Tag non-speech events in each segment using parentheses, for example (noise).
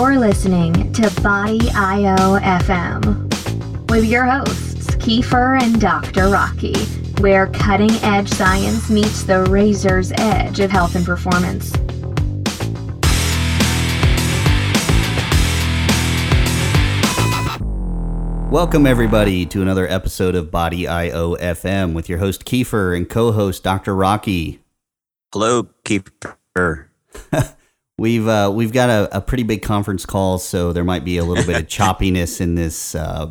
You're listening to Body IO FM with your hosts, Kiefer and Dr. Rocky, where cutting edge science meets the razor's edge of health and performance. Welcome, everybody, to another episode of Body IO FM with your host Kiefer and co host Dr. Rocky. Hello, Kiefer. (laughs) We've uh, we've got a, a, pretty big conference call, so there might be a little bit of (laughs) choppiness in this uh,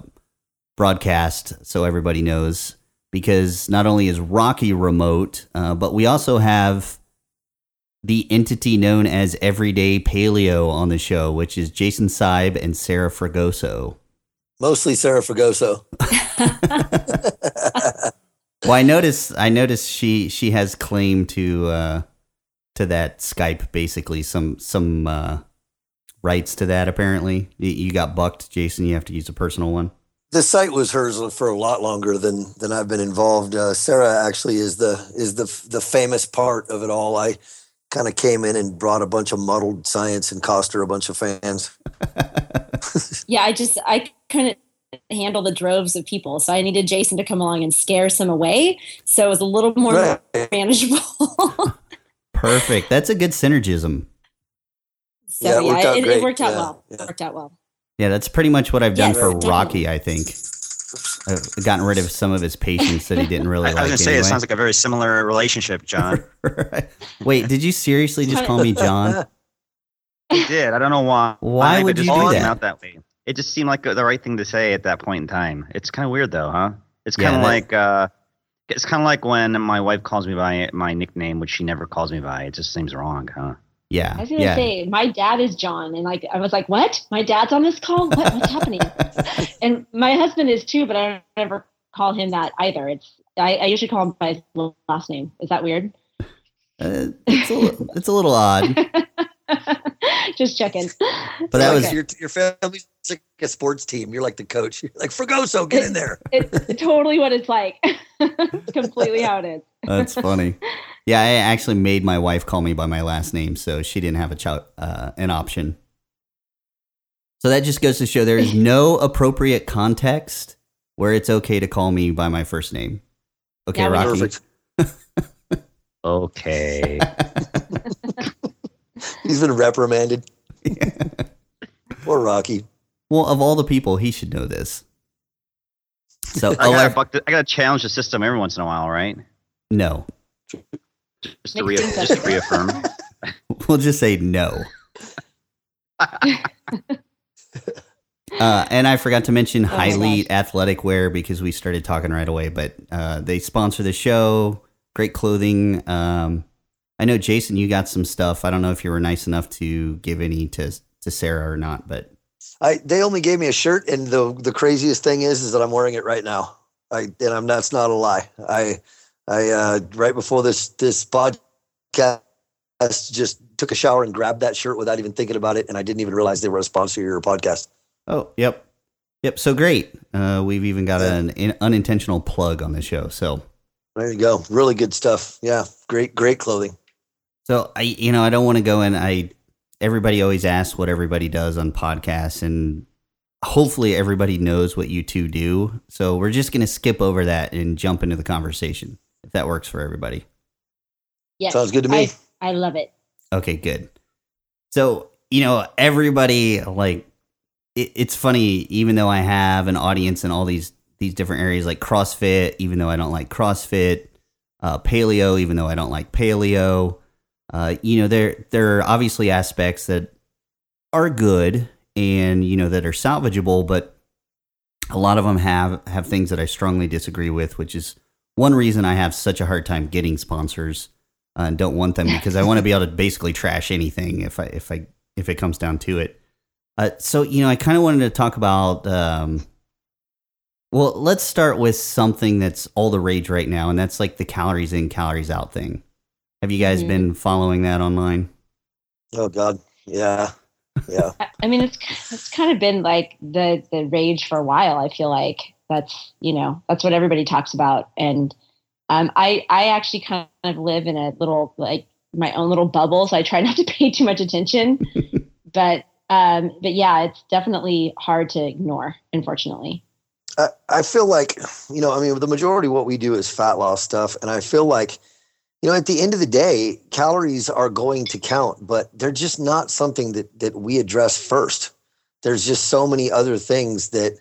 broadcast, so everybody knows. Because not only is Rocky remote, uh, but we also have the entity known as Everyday Paleo on the show, which is Jason Seib and Sarah Fragoso. Mostly Sarah Fragoso. (laughs) well, I notice I notice she she has claim to uh, to that Skype basically some some uh, rights to that apparently. You got bucked, Jason. You have to use a personal one. The site was hers for a lot longer than than I've been involved. Uh, Sarah actually is the is the the famous part of it all. I kind of came in and brought a bunch of muddled science and cost her a bunch of fans. (laughs) yeah, I just I couldn't handle the droves of people, so I needed Jason to come along and scare some away, so it was a little more right. manageable. (laughs) Perfect. That's a good synergism. So, yeah, it worked, yeah, out, it, it worked out yeah, well. Yeah. Worked out well. Yeah, that's pretty much what I've done for definitely. Rocky. I think I've gotten rid of some of his patients that he didn't (laughs) really I, like. I was gonna say anyway. it sounds like a very similar relationship, John. (laughs) right. Wait, did you seriously just call me John? (laughs) I did. I don't know why. Why would you do that? Out that way. It just seemed like the right thing to say at that point in time. It's kind of weird, though, huh? It's kind of like. Uh, it's kind of like when my wife calls me by my nickname, which she never calls me by. It just seems wrong, huh? Yeah. I was gonna yeah. say my dad is John, and like I was like, "What? My dad's on this call? What, what's (laughs) happening?" and my husband is too, but I don't ever call him that either. It's I, I usually call him by his last name. Is that weird? Uh, it's, a it's a little odd. (laughs) Just checking. (laughs) But that was your your family's like a sports team. You're like the coach. You're (laughs) like Fragoso, get in there. It's (laughs) totally what it's like. it's completely how it is. That's funny. Yeah, I actually made my wife call me by my last name, so she didn't have a ch- uh, an option. So that just goes to show there is no appropriate context where it's okay to call me by my first name. Okay, yeah, Rocky. Okay. (laughs) He's been reprimanded. (laughs) Poor Rocky. Well, of all the people, he should know this. So (laughs) I gotta, I gotta challenge the system every once in a while, right? No. Just to, re- just to reaffirm. we'll just say no. uh, and I forgot to mention oh Highly Athletic Wear because we started talking right away, but uh, they sponsor the show. Great clothing. Um, I know Jason, you got some stuff. I don't know if you were nice enough to give any to to Sarah or not, but I they only gave me a shirt, and the the craziest thing is is that I'm wearing it right now. I and I'm that's not a lie. I I uh, right before this this podcast just took a shower and grabbed that shirt without even thinking about it, and I didn't even realize they were a sponsor of your podcast. Oh, yep, yep. So great. Uh, we've even got an, an unintentional plug on the show. So there you go. Really good stuff. Yeah, great, great clothing. So I, you know, I don't want to go in. I. Everybody always asks what everybody does on podcasts, and hopefully everybody knows what you two do. So we're just going to skip over that and jump into the conversation if that works for everybody. Yeah, sounds good to me. I, I love it. Okay, good. So you know, everybody like it, it's funny. Even though I have an audience in all these these different areas, like CrossFit, even though I don't like CrossFit, uh, paleo, even though I don't like paleo uh, you know, there there are obviously aspects that are good and you know that are salvageable, but a lot of them have have things that I strongly disagree with, which is one reason I have such a hard time getting sponsors uh, and don't want them (laughs) because I want to be able to basically trash anything if I if I if it comes down to it. Uh, so you know, I kind of wanted to talk about. Um, well, let's start with something that's all the rage right now, and that's like the calories in, calories out thing. Have you guys mm-hmm. been following that online? Oh God, yeah, yeah. (laughs) I mean, it's it's kind of been like the the rage for a while. I feel like that's you know that's what everybody talks about, and um, I I actually kind of live in a little like my own little bubble, so I try (laughs) not to pay too much attention. (laughs) but Um, but yeah, it's definitely hard to ignore, unfortunately. I, I feel like, you know, I mean, the majority of what we do is fat loss stuff. And I feel like, you know, at the end of the day, calories are going to count, but they're just not something that that we address first. There's just so many other things that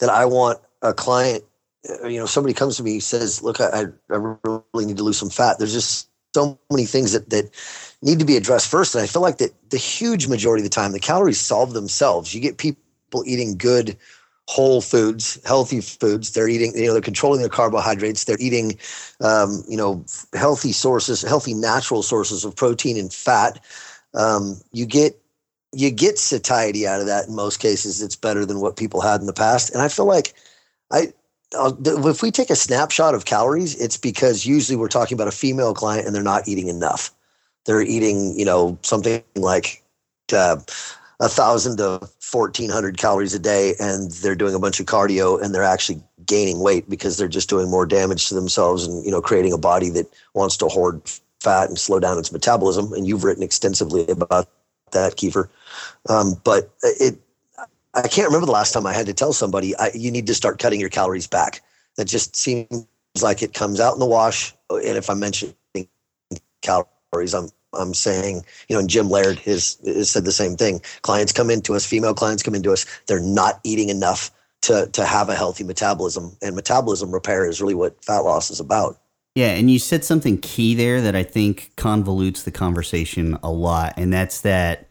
that I want a client, uh, you know, somebody comes to me says, "Look, I, I really need to lose some fat." There's just so many things that that need to be addressed first, and I feel like that the huge majority of the time, the calories solve themselves. You get people eating good whole foods, healthy foods. They're eating, you know, they're controlling their carbohydrates. They're eating, um, you know, healthy sources, healthy natural sources of protein and fat. Um, you get you get satiety out of that. In most cases, it's better than what people had in the past. And I feel like I. If we take a snapshot of calories, it's because usually we're talking about a female client and they're not eating enough. They're eating, you know, something like uh, a thousand to fourteen hundred calories a day, and they're doing a bunch of cardio, and they're actually gaining weight because they're just doing more damage to themselves, and you know, creating a body that wants to hoard fat and slow down its metabolism. And you've written extensively about that, Kiefer. Um, but it, I can't remember the last time I had to tell somebody I, you need to start cutting your calories back. That just seems like it comes out in the wash. And if I'm mentioning calories, I'm I'm saying, you know, and Jim Laird has, has said the same thing. Clients come into us, female clients come into us, they're not eating enough to to have a healthy metabolism, and metabolism repair is really what fat loss is about. Yeah, and you said something key there that I think convolutes the conversation a lot, and that's that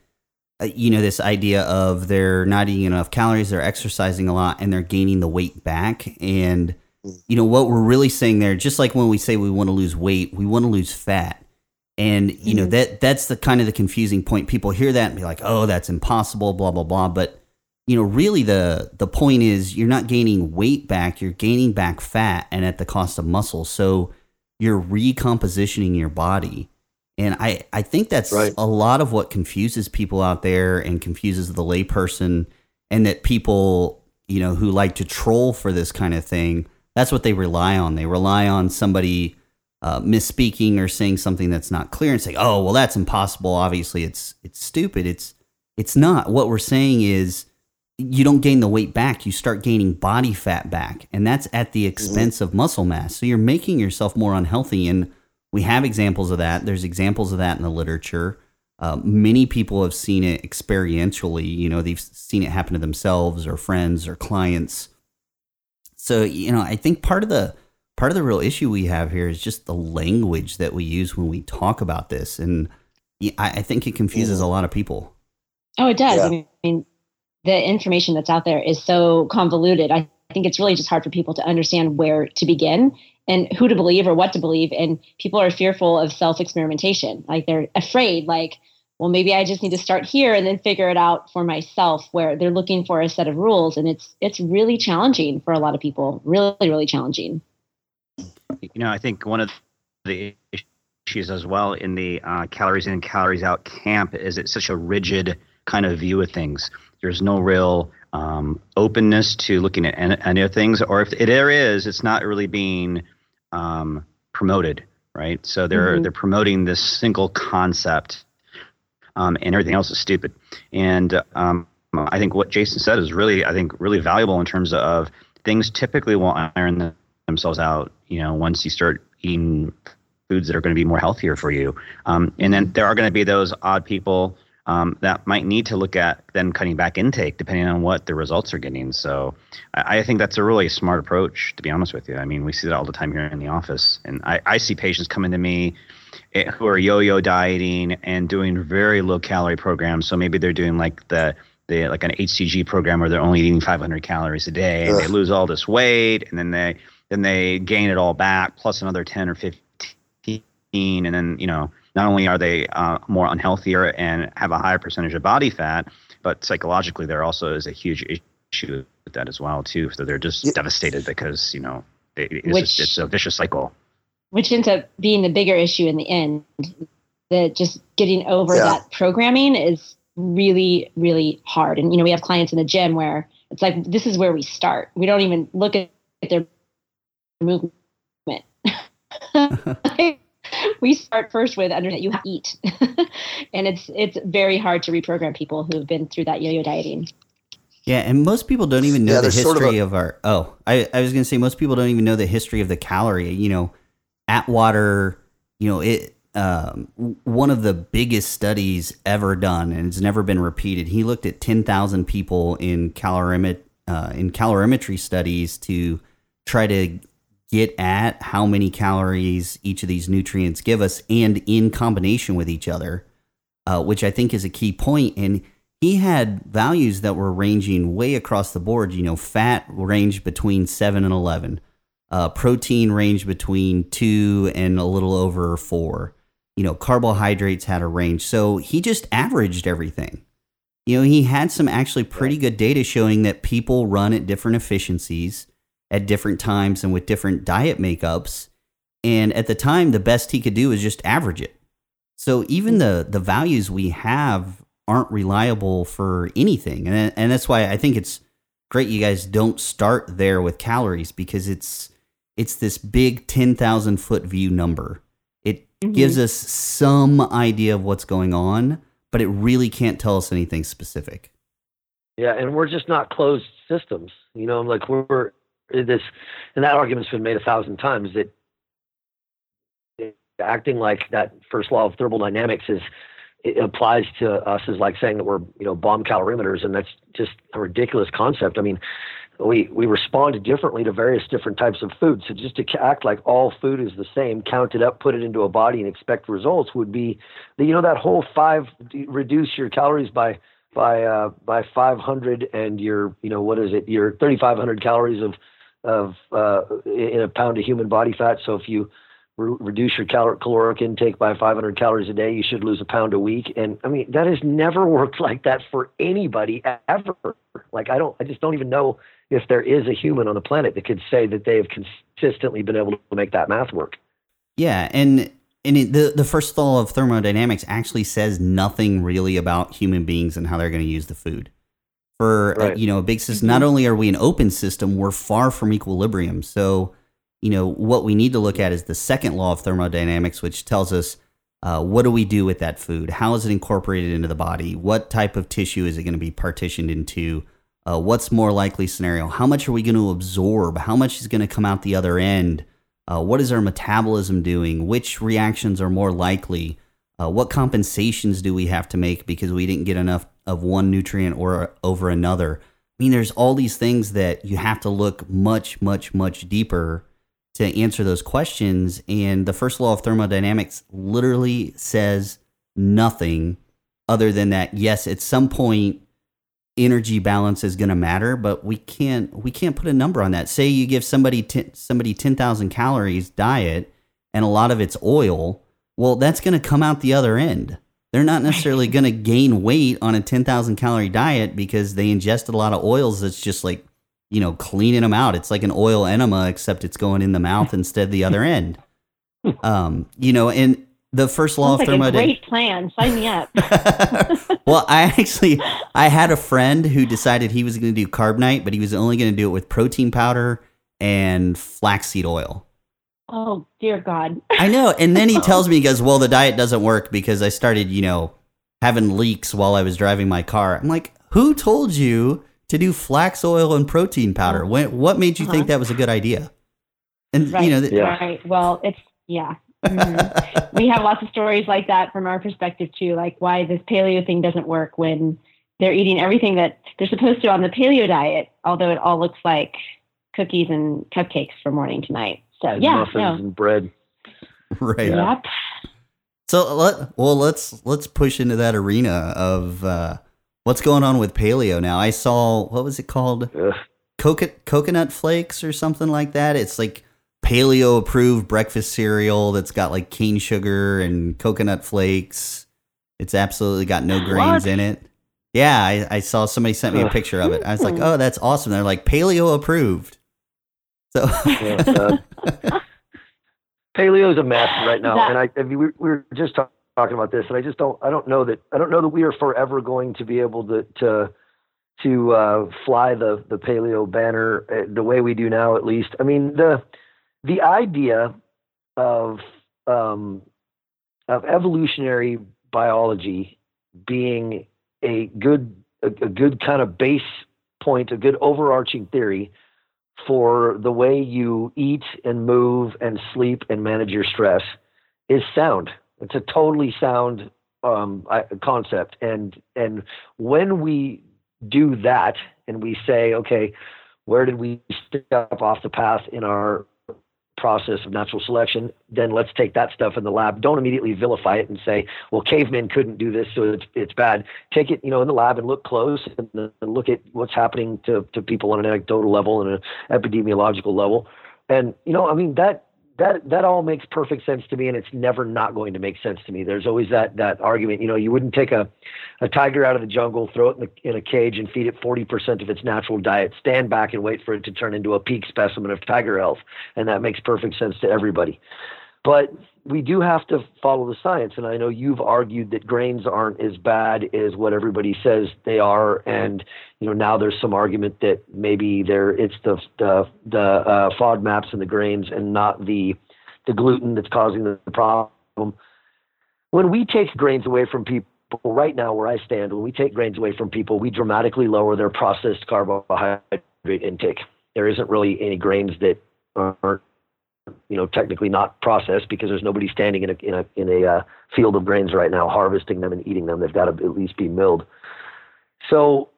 uh, you know this idea of they're not eating enough calories, they're exercising a lot, and they're gaining the weight back. And mm. you know what we're really saying there, just like when we say we want to lose weight, we want to lose fat and you know mm-hmm. that that's the kind of the confusing point. People hear that and be like, "Oh, that's impossible," blah blah blah. But you know, really the the point is you're not gaining weight back, you're gaining back fat and at the cost of muscle. So you're recompositioning your body. And I, I think that's right. a lot of what confuses people out there and confuses the layperson and that people, you know, who like to troll for this kind of thing, that's what they rely on. They rely on somebody uh, misspeaking or saying something that's not clear and say, "Oh, well, that's impossible." Obviously, it's it's stupid. It's it's not. What we're saying is you don't gain the weight back; you start gaining body fat back, and that's at the expense mm-hmm. of muscle mass. So you're making yourself more unhealthy, and we have examples of that. There's examples of that in the literature. Uh, many people have seen it experientially. You know, they've seen it happen to themselves or friends or clients. So you know, I think part of the part of the real issue we have here is just the language that we use when we talk about this, and I, I think it confuses a mm-hmm. lot of people. Oh, it does. Yeah. I mean, the information that's out there is so convoluted. I think it's really just hard for people to understand where to begin and who to believe or what to believe. And people are fearful of self experimentation. Like they're afraid, like, well, maybe I just need to start here and then figure it out for myself, where they're looking for a set of rules. And it's it's really challenging for a lot of people. Really, really challenging you know, I think one of the issues as well in the uh, calories in, calories out camp is it's such a rigid kind of view of things. There's no real um, openness to looking at any, of things, or if there is, it's not really being um, promoted, right? So they're mm-hmm. they're promoting this single concept, um, and everything else is stupid. And um, I think what Jason said is really, I think, really valuable in terms of things typically will iron themselves out, you know, once you start eating foods that are going to be more healthier for you. Um, and then there are going to be those odd people um, that might need to look at then cutting back intake depending on what the results are getting. So I, I, think that's a really smart approach, to be honest with you. I mean, we see that all the time here in the office. And I, I see patients coming to me eh, who are yo-yo dieting and doing very low calorie programs. So maybe they're doing like the the like an HCG program where they're only eating 500 calories a day and Ugh. they lose all this weight and then they then they gain it all back plus another 10 or 15 and then you know not only are they uh, more unhealthier and have a higher percentage of body fat but psychologically there also is a huge issue with that as well too so they're just yeah. devastated because you know it's, which, just, it's a vicious cycle which ends up being the bigger issue in the end that just getting over yeah. that programming is really really hard and you know we have clients in the gym where it's like this is where we start we don't even look at their movement. (laughs) we start first with under that you have to eat, (laughs) and it's it's very hard to reprogram people who have been through that yo-yo dieting. Yeah, and most people don't even know Yeah, the history sort of a- of our. Oh, I, I was going to say most people don't even know the history of the calorie. You know, Atwater, you know, it um, one of the biggest studies ever done, and it's never been repeated. He looked at ten thousand people in calorimet uh, in calorimetry studies to try to get at how many calories each of these nutrients give us, and in combination with each other, uh, which I think is a key point. And he had values that were ranging way across the board. You know, fat ranged between seven and eleven. Uh, protein ranged between two and a little over four. You know, carbohydrates had a range. So he just averaged everything. You know, he had some actually pretty good data showing that people run at different efficiencies at different times and with different diet makeups. And at the time, the best he could do is just average it. So even the the values we have aren't reliable for anything, and and that's why I think it's great you guys don't start there with calories because it's it's this big ten thousand foot view number. It Mhm. gives us some idea of what's going on, but it really can't tell us anything specific. Yeah, and we're just not closed systems. You know, like we're this, and that argument's been made a thousand times that acting like that first law of thermodynamics is it applies to us is like saying that we're you know bomb calorimeters, and that's just a ridiculous concept. I mean, we we respond differently to various different types of food. So just to act like all food is the same, count it up, put it into a body, and expect results would be, you know, that whole five reduce your calories by by uh, by 500 and your you know what is it your 3500 calories of of uh, in a pound of human body fat. So if you re- reduce your cal- caloric intake by 500 calories a day you should lose a pound a week. And i mean that has never (laughs) worked like that for anybody ever. Like i don't i just don't even know if there is a human on the planet that could say that they have consistently been able to make that math work. Yeah, and and it, the the first law of thermodynamics actually says nothing really about human beings and how they're going to use the food. For uh, Right. you know a big system, not only are we an open system, we're far from equilibrium. So you know what we need to look at is the second law of thermodynamics, which tells us uh, what do we do with that food? How is it incorporated into the body? What type of tissue is it going to be partitioned into? Uh, what's more likely scenario? How much are we going to absorb? How much is going to come out the other end? Uh, what is our metabolism doing? Which reactions are more likely? Uh, what compensations do we have to make because we didn't get enough of one nutrient or over another? I mean, there's all these things that you have to look much, much, much deeper to answer those questions. And the first law of thermodynamics literally says nothing other than that. Yes, at some point, energy balance is going to matter, but we can't we can't put a number on that. Say you give somebody ten, somebody 10,000 calories diet and a lot of it's oil, well that's going to come out the other end. They're not necessarily going to gain weight on a 10,000 calorie diet because they ingested a lot of oils that's just like, you know, cleaning them out. It's like an oil enema except it's going in the mouth instead of the other (laughs) end. Um, you know, and the first law Sounds of like thermodynamics great plan. Sign me up. (laughs) well, I actually I had a friend who decided he was going to do Carb Nite, but he was only going to do it with protein powder and flaxseed oil. Oh dear God. I know, and then he (laughs) tells me he goes, "Well, the diet doesn't work because I started, you know, having leaks while I was driving my car." I'm like, "Who told you to do flax oil and protein powder? When, what made you think Uh-huh. that was a good idea?" And Right. you know, th- Yeah. Right. Well, it's yeah. Mhm. (laughs) we have lots of stories like that from our perspective too, like why this paleo thing doesn't work when they're eating everything that they're supposed to on the paleo diet, although it all looks like cookies and cupcakes from morning to night. So And yeah, muffins no. and bread (laughs) right. Yep. So let well let's let's push into that arena of uh, what's going on with paleo now. I saw what was it called? Ugh. Coconut coconut flakes or something like that. It's like paleo approved breakfast cereal that's got like cane sugar and coconut flakes. It's absolutely got no grains What? in it. Yeah, I, I saw somebody sent me a picture of it. I was like, Hmm. oh, that's awesome. They're like paleo approved. So Yeah, (laughs) uh, Paleo's a mess right now, That- and I, I mean, we, we were just talk, talking about this, and I just don't, I don't know that, I don't know that we are forever going to be able to to to uh, fly the the paleo banner uh, the way we do now, at least. I mean, the the idea of um, of evolutionary biology being a good a, a good kind of base point, a good overarching theory for the way you eat and move and sleep and manage your stress is sound. It's a totally sound um, concept, and and when we do that and we say, okay, where did we step off the path in our process of natural selection, then let's take that stuff in the lab. Don't immediately vilify it and say, well, cavemen couldn't do this, so it's, it's bad. Take it, you know, in the lab and look close and, and look at what's happening to, to people on an anecdotal level and an epidemiological level. And, you know, I mean, that that that all makes perfect sense to me and it's never not going to make sense to me. There's always that that argument you know you wouldn't take a, a tiger out of the jungle throw it in, the, in a cage and feed it 40% of its natural diet stand back and wait for it to turn into a peak specimen of tiger health and that makes perfect sense to everybody but we do have to follow the science. And I know you've argued that grains aren't as bad as what everybody says they are. And, you know, now there's some argument that maybe there it's the, the, the uh, FODMAPs and the grains and not the, the gluten that's causing the problem. When we take grains away from people, right now where I stand, when we take grains away from people, we dramatically lower their processed carbohydrate intake. There isn't really any grains that aren't you know technically not processed because there's nobody standing in a in a in a uh, field of grains right now harvesting them and eating them. They've got to at least be milled. So,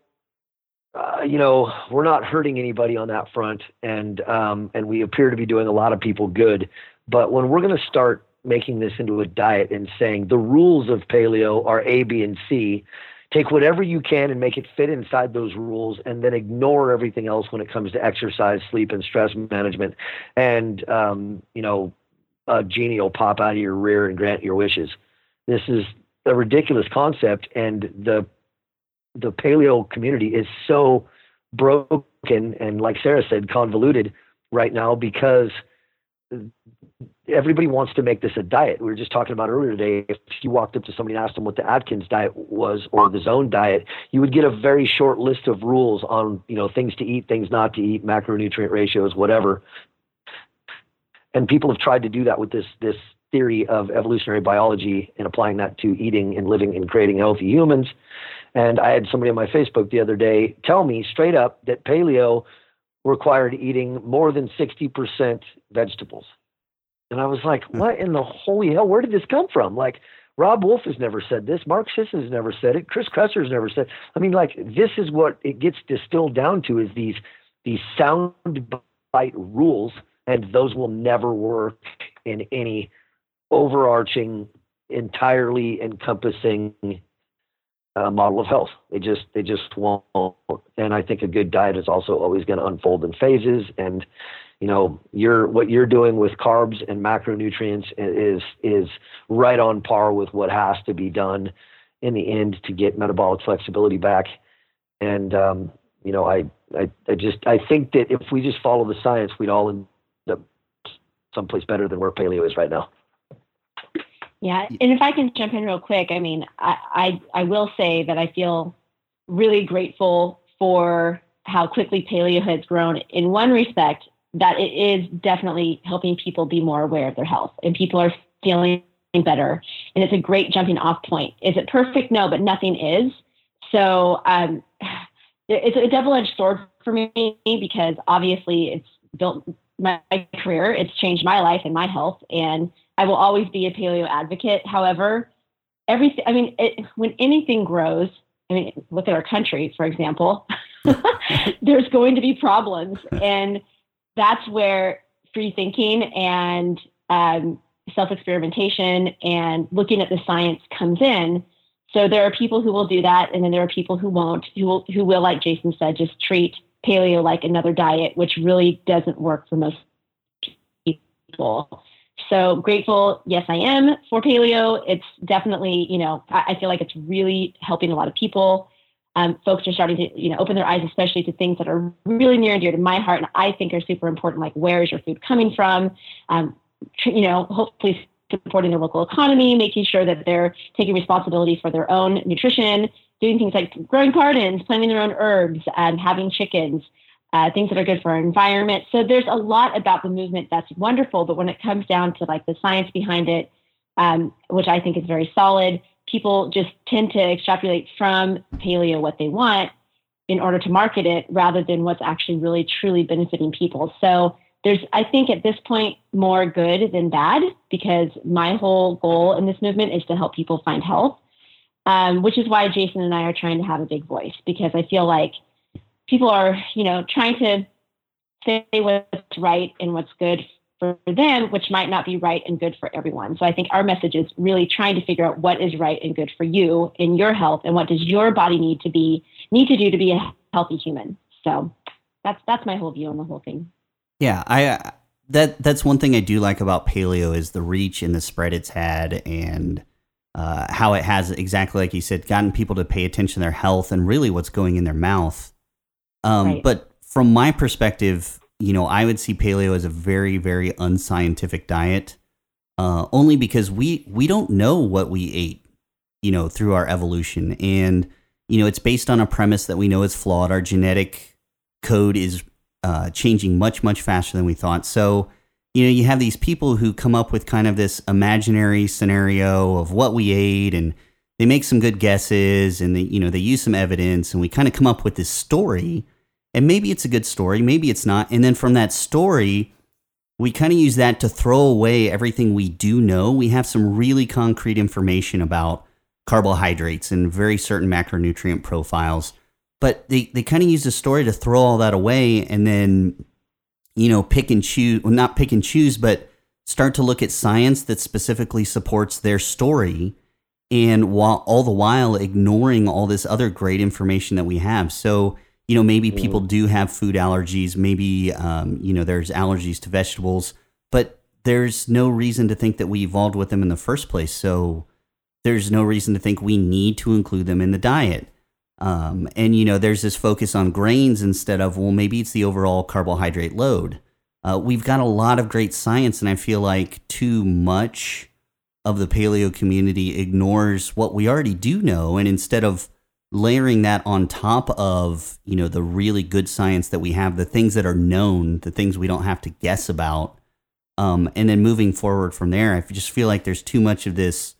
uh, you know, we're not hurting anybody on that front, and um, and we appear to be doing a lot of people good. But when we're going to start making this into a diet and saying the rules of paleo are A, B, and C, take whatever you can and make it fit inside those rules and then ignore everything else when it comes to exercise sleep and stress management and um, you know a genie will pop out of your rear and grant your wishes. This is a ridiculous concept and the the paleo community is so broken and like sarah said convoluted right now because everybody wants to make this a diet. We were just talking about earlier today. If you walked up to somebody and asked them what the Atkins diet was or the Zone diet, you would get a very short list of rules on you know things to eat, things not to eat, macronutrient ratios, whatever. And people have tried to do that with this this theory of evolutionary biology and applying that to eating and living and creating healthy humans. And I had somebody on my Facebook the other day tell me straight up that paleo required eating more than 60% vegetables. And I was like, hmm. what in the holy hell? Where did this come from? Like, Robb Wolf has never said this. Mark Sisson has never said it. Chris Kresser has never said. I mean, like, this is what it gets distilled down to: is these these sound bite rules, and those will never work in any overarching, entirely encompassing uh, model of health. They just they just won't. And I think a good diet is also always going to unfold in phases. And you know, what you're doing with carbs and macronutrients is is right on par with what has to be done in the end to get metabolic flexibility back. And um, you know, I, I I just I think that if we just follow the science, we'd all end up someplace better than where paleo is right now. Yeah, and if I can jump in real quick, I mean, I, I, I will say that I feel really grateful for how quickly paleo has grown. In one respect, that it is definitely helping people be more aware of their health, and people are feeling better, and it's a great jumping off point. Is it perfect? No, but nothing is. So um, it's a double-edged sword for me because obviously it's built my career, it's changed my life and my health, and I will always be a paleo advocate. However, everything, I mean, it, when anything grows, I mean, look at our country, for example, (laughs) there's going to be problems. And that's where free thinking and um, self experimentation and looking at the science comes in. So there are people who will do that, and then there are people who won't, who will, who will, like Jason said, just treat paleo like another diet, which really doesn't work for most people. So grateful, yes, I am for paleo. It's definitely, you know, I, I feel like it's really helping a lot of people. Um, folks are starting to, you know, open their eyes, especially to things that are really near and dear to my heart, and I think are super important, like where is your food coming from? Um, you know, hopefully supporting their local economy, making sure that they're taking responsibility for their own nutrition, doing things like growing gardens, planting their own herbs, and having chickens. uh, things that are good for our environment. So there's a lot about the movement that's wonderful, but when it comes down to like the science behind it, um, which I think is very solid, people just tend to extrapolate from paleo what they want in order to market it rather than what's actually really truly benefiting people. So there's, I think at this point, more good than bad because my whole goal in this movement is to help people find health, um, which is why Jason and I are trying to have a big voice because I feel like people are, you know, trying to say what's right and what's good for them, which might not be right and good for everyone. So I think our message is really trying to figure out what is right and good for you in your health and what does your body need to be need to do to be a healthy human. So that's that's my whole view on the whole thing. Yeah, I that that's one thing I do like about paleo is the reach and the spread it's had and uh, how it has exactly like you said gotten people to pay attention to their health and really what's going in their mouth. Um, right. But from my perspective, you know, I would see paleo as a very, very unscientific diet, uh, only because we we don't know what we ate, you know, through our evolution, and you know, it's based on a premise that we know is flawed. Our genetic code is uh, changing much, much faster than we thought. So, you know, you have these people who come up with kind of this imaginary scenario of what we ate, and they make some good guesses, and they, you know, they use some evidence, and we kind of come up with this story and maybe it's a good story, maybe it's not. And then from that story, we kind of use that to throw away everything we do know. We have some really concrete information about carbohydrates and very certain macronutrient profiles. But they, they kind of use the story to throw all that away and then, you know, pick and choose, well, not pick and choose, but start to look at science that specifically supports their story. And while all the while ignoring all this other great information that we have. So, you know, maybe people do have food allergies. Maybe, um, you know, there's allergies to vegetables, but there's no reason to think that we evolved with them in the first place. So there's no reason to think we need to include them in the diet. Um, and, you know, there's this focus on grains instead of, well, maybe it's the overall carbohydrate load. Uh, we've got a lot of great science, and I feel like too much of the paleo community ignores what we already do know. And instead of layering that on top of you know the really good science that we have the things that are known the things we don't have to guess about um, and then moving forward from there i just feel like there's too much of this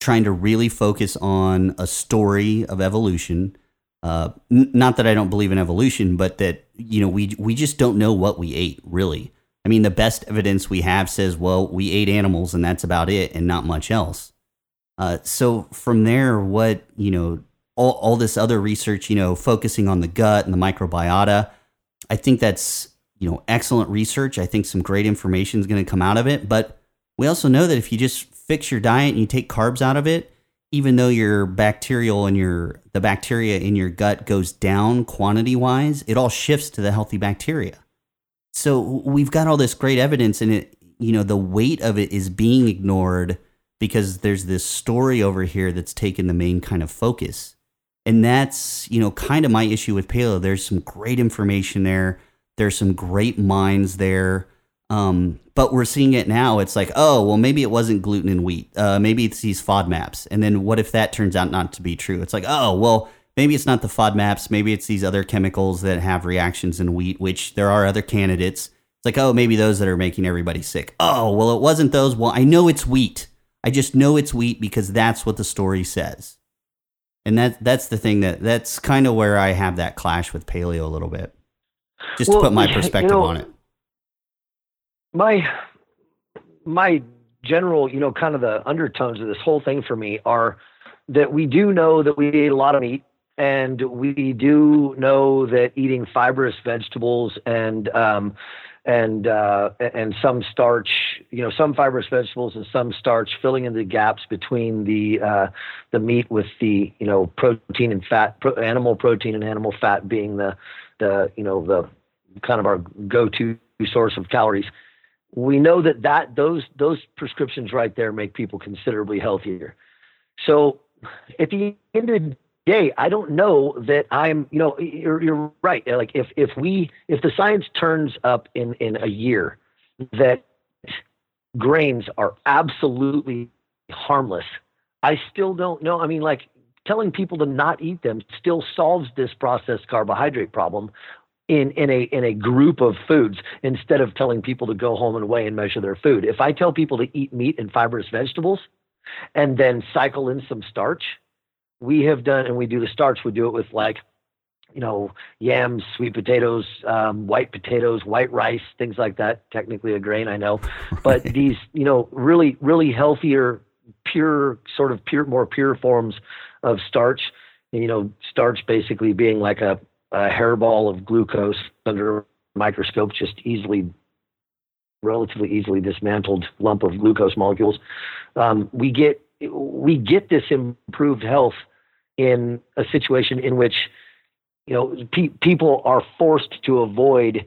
trying to really focus on a story of evolution uh, n- not that i don't believe in evolution but that you know we we just don't know what we ate really. I mean the best evidence we have says well we ate animals and that's about it and not much else. Uh, so from there what you know all, all this other research, you know, focusing on the gut and the microbiota. I think that's, you know, excellent research. I think some great information is going to come out of it. But we also know that if you just fix your diet and you take carbs out of it, even though your bacterial and your the bacteria in your gut goes down quantity wise, it all shifts to the healthy bacteria. So we've got all this great evidence and it, you know, the weight of it is being ignored because there's this story over here that's taken the main kind of focus. And that's, you know, kind of my issue with paleo. There's some great information there. There's some great minds there. Um, but we're seeing it now. It's like, oh, well, maybe it wasn't gluten and wheat. Uh, maybe it's these FODMAPs. And then what if that turns out not to be true? It's like, oh, well, maybe it's not the FODMAPs. Maybe it's these other chemicals that have reactions in wheat, which there are other candidates. It's like, oh, maybe those that are making everybody sick. Oh, well, it wasn't those. Well, I know it's wheat. I just know it's wheat because that's what the story says and that that's the thing that that's kind of where I have that clash with paleo a little bit. Just well, to put my perspective you know, on it. My my general, you know, kind of the undertones of this whole thing for me are that we do know that we ate a lot of meat and we do know that eating fibrous vegetables and um, and uh, and some starch, you know, some fibrous vegetables and some starch, filling in the gaps between the uh, the meat with the you know protein and fat, pro- animal protein and animal fat being the the you know the kind of our go-to source of calories. We know that that those those prescriptions right there make people considerably healthier. So at the end of the day, I don't know that I'm, you know, you're, you're right. Uh, like if, if we, if the science turns up in, in a year that grains are absolutely harmless, I still don't know. I mean, like telling people to not eat them still solves this processed carbohydrate problem. in in a in a group of foods instead of telling people to go home and weigh and measure their food. If I tell people to eat meat and fibrous vegetables and then cycle in some starch, we have done and we do the starch, we do it with like you know, yams, sweet potatoes, um, white potatoes, white rice, things like that. Technically a grain, I know, (laughs) but these, you know, really, really healthier, pure, sort of pure, more pure forms of starch. You know, starch basically being like a a hairball of glucose under a microscope, just easily, relatively easily dismantled lump of glucose molecules. Um, we get we get this improved health in a situation in which you know pe- people are forced to avoid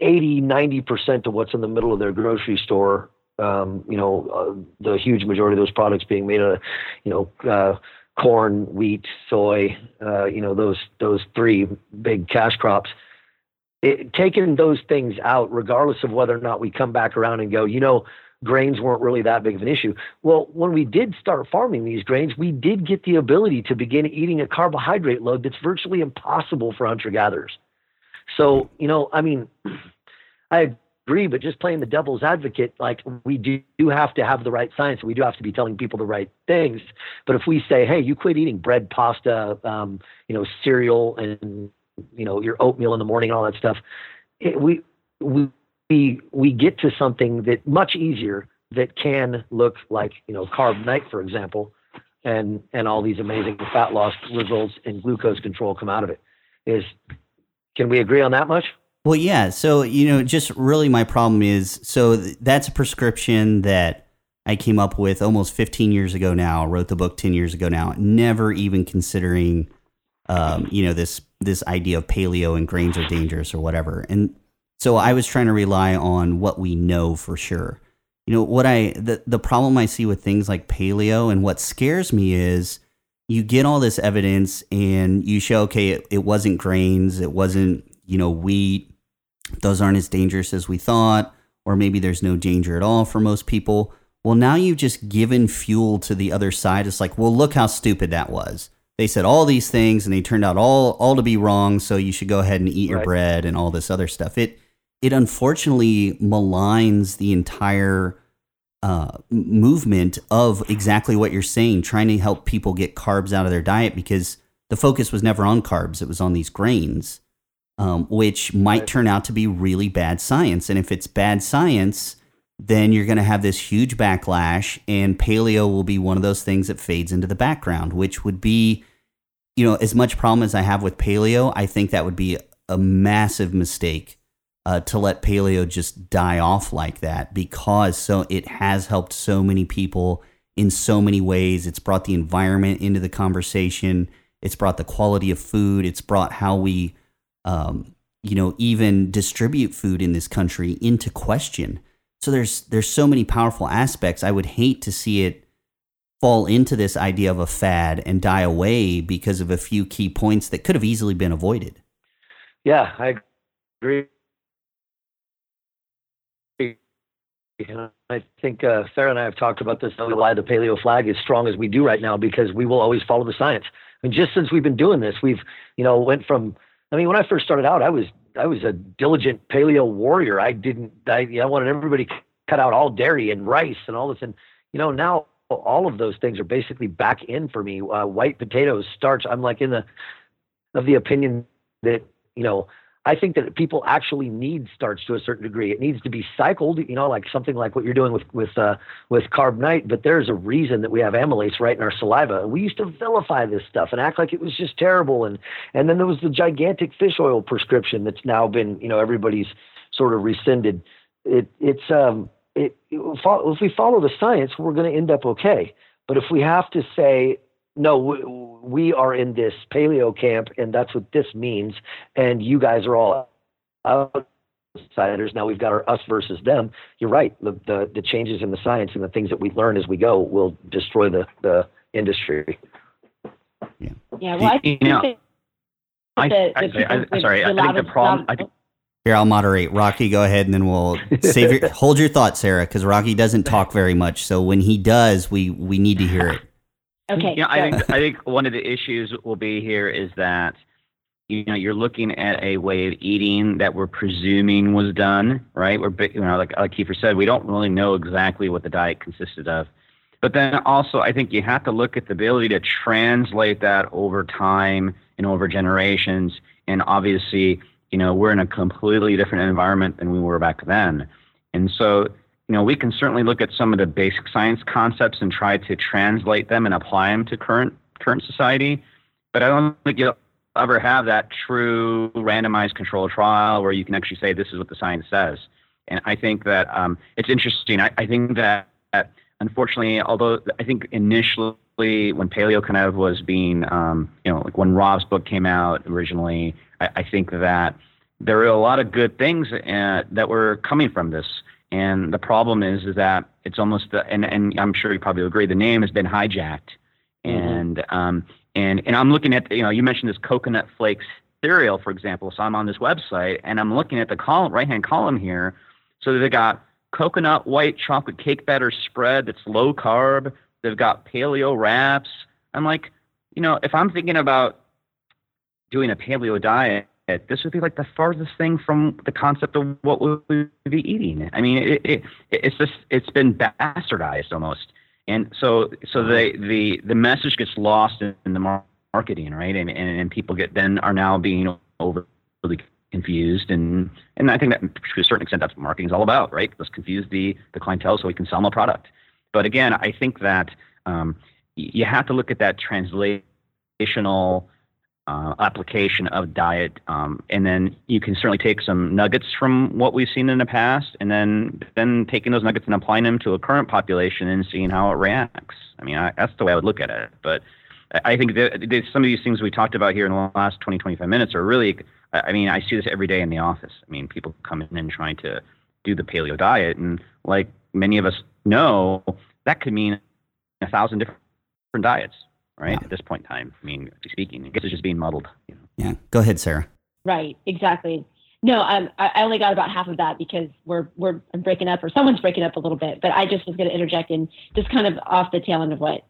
80 90% of what's in the middle of their grocery store um, you know uh, the huge majority of those products being made of you know uh, corn, wheat, soy, uh, you know, those those three big cash crops. It, taking those things out, regardless of whether or not we come back around and go, you know, grains weren't really that big of an issue. Well, when we did start farming these grains, we did get the ability to begin eating a carbohydrate load that's virtually impossible for hunter gatherers. So, you know, I mean, (clears throat) I agree, but just playing the devil's advocate, like we do do have to have the right science. We do have to be telling people the right things. But if we say, hey, you quit eating bread, pasta, um, you know, cereal, and you know your oatmeal in the morning, all that stuff, it, we we we we get to something that much easier that can look like you know Carb Nite, for example, and and all these amazing fat loss results and glucose control come out of it. Is can we agree on that much? Well, yeah. So, you know, just really my problem is so that's a prescription that I came up with almost 15 years ago now, wrote the book 10 years ago now, never even considering, um, you know, this, this idea of paleo and grains are dangerous or whatever. And so I was trying to rely on what we know for sure. You know, what I, the, the problem I see with things like paleo and what scares me is you get all this evidence and you show, okay, it, it wasn't grains, it wasn't, you know, wheat, those aren't as dangerous as we thought, or maybe there's no danger at all for most people. Well, now you've just given fuel to the other side. It's like, well, look how stupid that was. They said all these things and they turned out all all to be wrong, so you should go ahead and eat your bread and all this other stuff. It it unfortunately maligns the entire uh, movement of exactly what you're saying, trying to help people get carbs out of their diet because the focus was never on carbs; it was on these grains um, which might turn out to be really bad science. And if it's bad science, then you're going to have this huge backlash, and paleo will be one of those things that fades into the background, which would be, you know, as much problem as I have with paleo, I think that would be a massive mistake uh, to let paleo just die off like that because so it has helped so many people in so many ways. It's brought the environment into the conversation. It's brought the quality of food. It's brought how we um, you know, even distribute food in this country into question. So there's there's so many powerful aspects. I would hate to see it fall into this idea of a fad and die away because of a few key points that could have easily been avoided. Yeah, I agree. And I think uh, Sarah and I have talked about this. Why the paleo flag is strong as we do right now because we will always follow the science. And just since we've been doing this, we've you know went from I mean, when I first started out, I was I was a diligent paleo warrior. I didn't I, I wanted everybody cut out all dairy and rice and all this, and you know now all of those things are basically back in for me. Uh, white potatoes, starch. I'm like in the of the opinion that you know I think that people actually need starch to a certain degree. It needs to be cycled, you know, like something like what you're doing with with uh, with Carb Nite. But there's a reason that we have amylase right in our saliva. We used to vilify this stuff and act like it was just terrible. And and then there was the gigantic fish oil prescription that's now been, you know, everybody's sort of rescinded. It it's um it, it if we follow the science, we're going to end up okay. But if we have to say no, we, we are in this paleo camp, and that's what this means. And you guys are all outsiders. Now we've got our us versus them. You're right. The, the, the changes in the science and the things that we learn as we go will destroy the the industry. Yeah. Yeah. Well, I think. You know, I, I, I, I, sorry. I think the problem. I think, here, I'll moderate. Rocky, go ahead, and then we'll save your (laughs) hold your thoughts, Sarah, because Rocky doesn't talk very much. So when he does, we we need to hear it. Okay. Yeah, I think I think one of the issues will be here is that you know you're looking at a way of eating that we're presuming was done right. We're you know like like Kiefer said, we don't really know exactly what the diet consisted of. But then also, I think you have to look at the ability to translate that over time and over generations. And obviously, you know, we're in a completely different environment than we were back then. And so, you know, we can certainly look at some of the basic science concepts and try to translate them and apply them to current current society. But I don't think you'll ever have that true randomized control trial where you can actually say this is what the science says. And I think that um, it's interesting. I, I think that, that unfortunately, although I think initially when paleo kind of was being, um, you know, like when Robb's book came out originally, I, I think that there were a lot of good things uh, that were coming from this. And the problem is, is that it's almost, the, and, and I'm sure you probably agree, the name has been hijacked. Mm-hmm. And, um, and, and I'm looking at, you know, you mentioned this coconut flakes cereal, for example. So I'm on this website and I'm looking at the column, right hand column here. So they got coconut white chocolate cake batter spread that's low carb. They've got paleo wraps. I'm like, you know, if I'm thinking about doing a paleo diet, this would be like the farthest thing from the concept of what we would be eating. I mean, it, it, it's just it's been bastardized almost, and so so the the the message gets lost in, in the marketing, right? And, and and people get then are now being overly confused and and I think that to a certain extent that's what marketing is all about, right? Let's confuse the the clientele so we can sell them a product. But again, I think that um, you have to look at that translational uh, application of diet, um, and then you can certainly take some nuggets from what we've seen in the past, and then then taking those nuggets and applying them to a current population and seeing how it reacts. I mean, I, that's the way I would look at it. But I think that some of these things we talked about here in the last 20, 25 minutes are really I mean, I see this every day in the office. I mean, people come in and trying to do the paleo diet, and like many of us know, that could mean a thousand different diets, right? Yeah. At this point in time, I mean, speaking, I guess it's just being muddled. You know? Yeah. Go ahead, Sarah. Right. Exactly. No, um, I only got about half of that because we're we're breaking up, or someone's breaking up a little bit. But I just was going to interject and just kind of off the tail end of what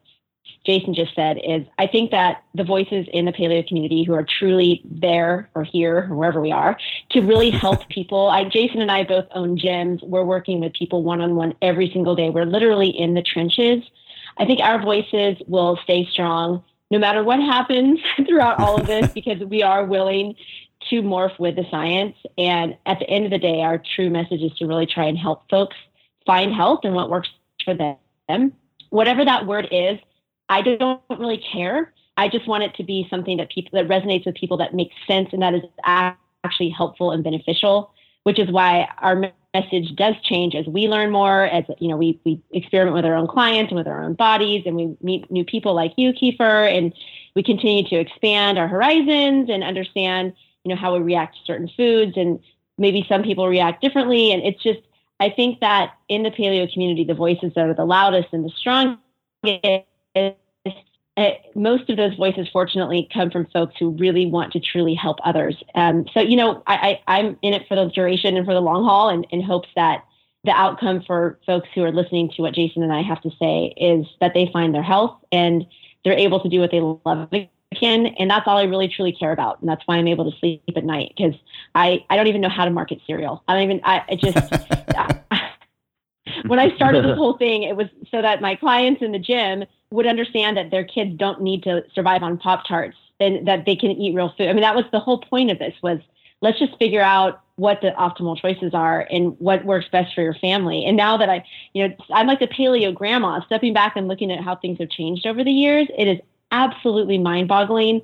Jason just said is I think that the voices in the paleo community who are truly there or here or wherever we are to really (laughs) help people. I Jason and I both own gyms. We're working with people one on one every single day. We're literally in the trenches. I think our voices will stay strong no matter what happens (laughs) throughout all of this (laughs) because we are willing to morph with the science. And at the end of the day, our true message is to really try and help folks find health and what works for them. Whatever that word is, I don't really care. I just want it to be something that people that resonates with people that makes sense and that is actually helpful and beneficial. Which is why our message does change as we learn more, as you know, we we experiment with our own clients and with our own bodies, and we meet new people like you, Kiefer, and we continue to expand our horizons and understand, you know, how we react to certain foods, and maybe some people react differently, and it's just I think that in the paleo community, the voices that are the loudest and the strongest most of those voices, fortunately, come from folks who really want to truly help others. Um, so, you know, I, I, am in it for the duration and for the long haul, and in hopes that the outcome for folks who are listening to what Jason and I have to say is that they find their health and they're able to do what they love again. And that's all I really truly care about. And that's why I'm able to sleep at night because I, I don't even know how to market cereal. I don't even, I, I just, (laughs) when I started this whole thing, it was so that my clients in the gym would understand that their kids don't need to survive on Pop Tarts and that they can eat real food. I mean, that was the whole point of this was let's just figure out what the optimal choices are and what works best for your family. And now that I, you know, I'm like the paleo grandma, stepping back and looking at how things have changed over the years, it is absolutely mind boggling.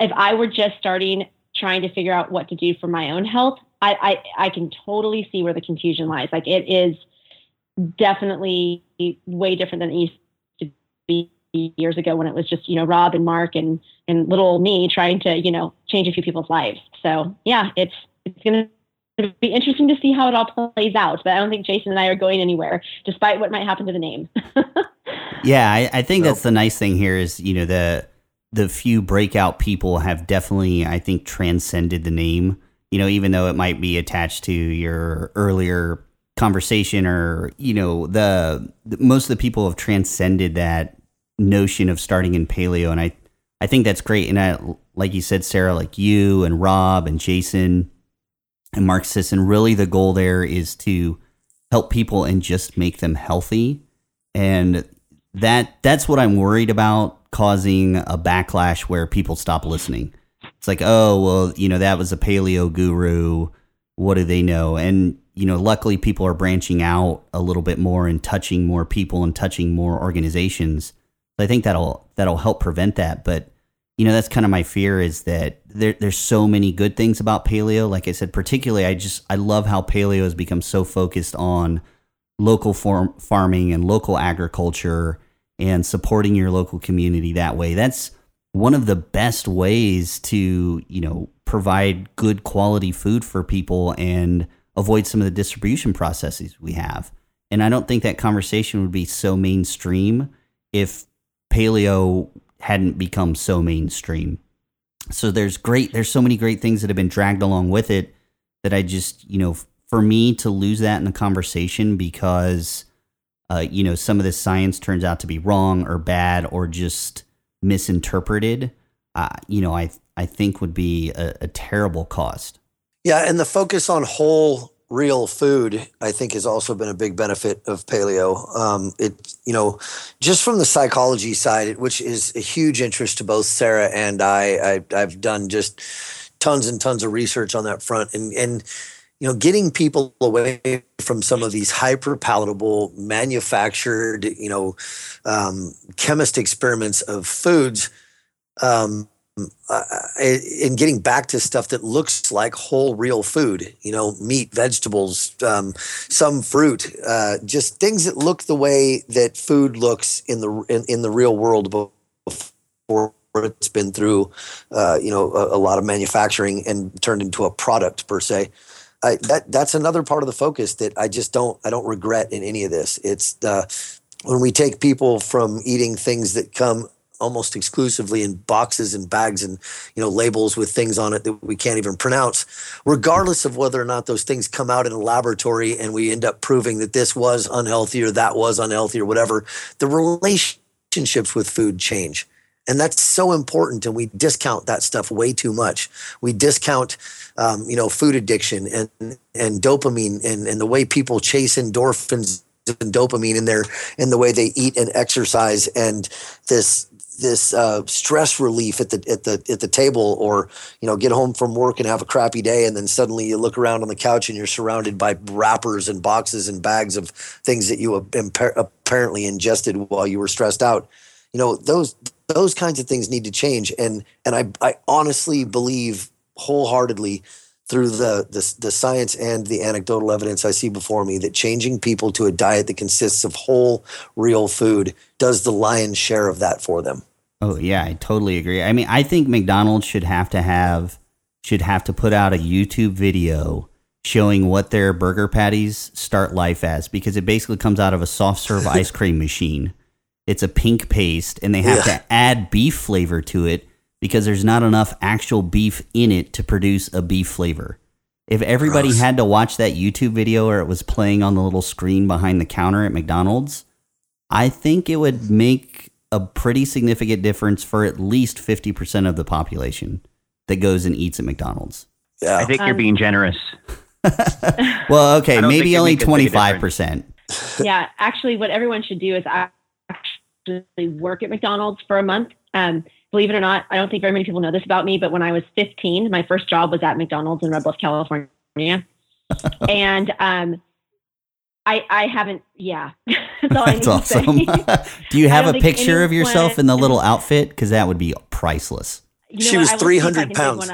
If I were just starting trying to figure out what to do for my own health, I, I, I can totally see where the confusion lies. Like it is definitely way different than it used years ago when it was just you know Robb and Mark and and little me trying to you know change a few people's lives. So yeah, it's it's gonna be interesting to see how it all plays out. But I don't think Jason and I are going anywhere, despite what might happen to the name. (laughs) yeah, I, I think that's the nice thing here is you know the the few breakout people have definitely I think transcended the name. You know, even though it might be attached to your earlier conversation or you know the, the most of the people have transcended that notion of starting in paleo and I I think that's great. And I, like you said, Sarah, like you and Robb and Jason and Mark Sisson, really the goal there is to help people and just make them healthy. And that that's what I'm worried about causing a backlash where people stop listening. It's like, oh, well, you know, that was a paleo guru. What do they know? And, you know, luckily people are branching out a little bit more and touching more people and touching more organizations. I think that'll that'll help prevent that. But you know, that's kind of my fear is that there, there's so many good things about paleo. Like I said, particularly, I just I love how paleo has become so focused on local farm, farming and local agriculture and supporting your local community that way. That's one of the best ways to you know provide good quality food for people and avoid some of the distribution processes we have. And I don't think that conversation would be so mainstream if paleo hadn't become so mainstream. So there's great there's so many great things that have been dragged along with it that I just, you know, for me to lose that in the conversation because uh, you know, some of this science turns out to be wrong or bad or just misinterpreted, uh, you know, I I think would be a, a terrible cost. Yeah, and the focus on whole real food, I think, has also been a big benefit of paleo. Um, it, you know, just from the psychology side, which is a huge interest to both Sarah and I. I have done just tons and tons of research on that front, and and you know, getting people away from some of these hyper palatable, manufactured, you know, um, chemist experiments of foods. Um, uh, in getting back to stuff that looks like whole real food you know meat vegetables um, some fruit uh, just things that look the way that food looks in the in, in the real world before it's been through uh, you know a, a, lot of manufacturing and turned into a product per se. I, that that's another part of the focus that I just don't I don't regret in any of this. It's uh, when we take people from eating things that come almost exclusively in boxes and bags and you know labels with things on it that we can't even pronounce. Regardless of whether or not those things come out in a laboratory and we end up proving that this was unhealthy or that was unhealthy or whatever the relationships with food change. And that's so important and we discount that stuff way too much. We discount um, you know food addiction and and dopamine and, and the way people chase endorphins and dopamine in their in the way they eat and exercise and this this uh, stress relief at the at the at the table, or you know, get home from work and have a crappy day, and then suddenly you look around on the couch and you're surrounded by wrappers and boxes and bags of things that you apparently ingested while you were stressed out. You know, those those kinds of things need to change, and and I I honestly believe wholeheartedly through the, the the science and the anecdotal evidence I see before me that changing people to a diet that consists of whole, real food does the lion's share of that for them. Oh yeah, I totally agree. I mean, I think McDonald's should have to have should have to put out a YouTube video showing what their burger patties start life as because it basically comes out of a soft serve (laughs) ice cream machine. It's a pink paste and they have yeah. to add beef flavor to it because there's not enough actual beef in it to produce a beef flavor. If everybody Gross. had to watch that YouTube video or it was playing on the little screen behind the counter at McDonald's, I think it would make a pretty significant difference for at least 50% of the population that goes and eats at McDonald's. Yeah. I think um, you're being generous. (laughs) well, okay, maybe only 25%. (laughs) yeah, actually, what everyone should do is actually work at McDonald's for a month. Um, believe it or not, I don't think very many people know this about me, but when I was 15, my first job was at McDonald's in Red Bluff, California. (laughs) and um, I, I haven't, yeah. (laughs) That's, That's awesome. (laughs) Do you have a picture of yourself in the little outfit? Because that would be priceless. You know she was 300 pounds.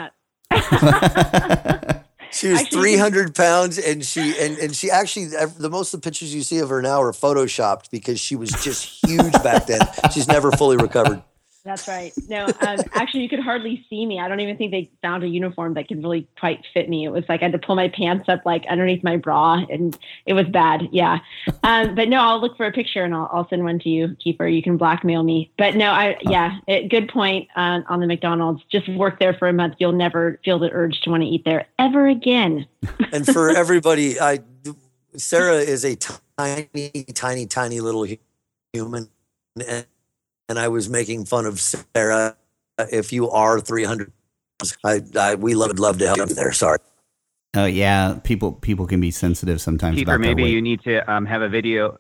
she was 300 pounds and she and, and she actually the most of the pictures you see of her now are photoshopped because she was just huge back then she's never fully recovered that's right. No, um, actually, you could hardly see me. I don't even think they found a uniform that could really quite fit me. It was like I had to pull my pants up like underneath my bra, and it was bad. Yeah. Um, but no, I'll look for a picture and I'll, I'll send one to you, Kiefer. You can blackmail me. But no, I yeah, it, good point uh, on the McDonald's. Just work there for a month. You'll never feel the urge to want to eat there ever again. (laughs) and for everybody, I Sarah is a tiny, tiny, tiny little human. And and I was making fun of Sarah if you are 300, I, I we would love to help you there. Sorry. Oh yeah, people people can be sensitive sometimes. Kiefer, about maybe you need to um, have a video.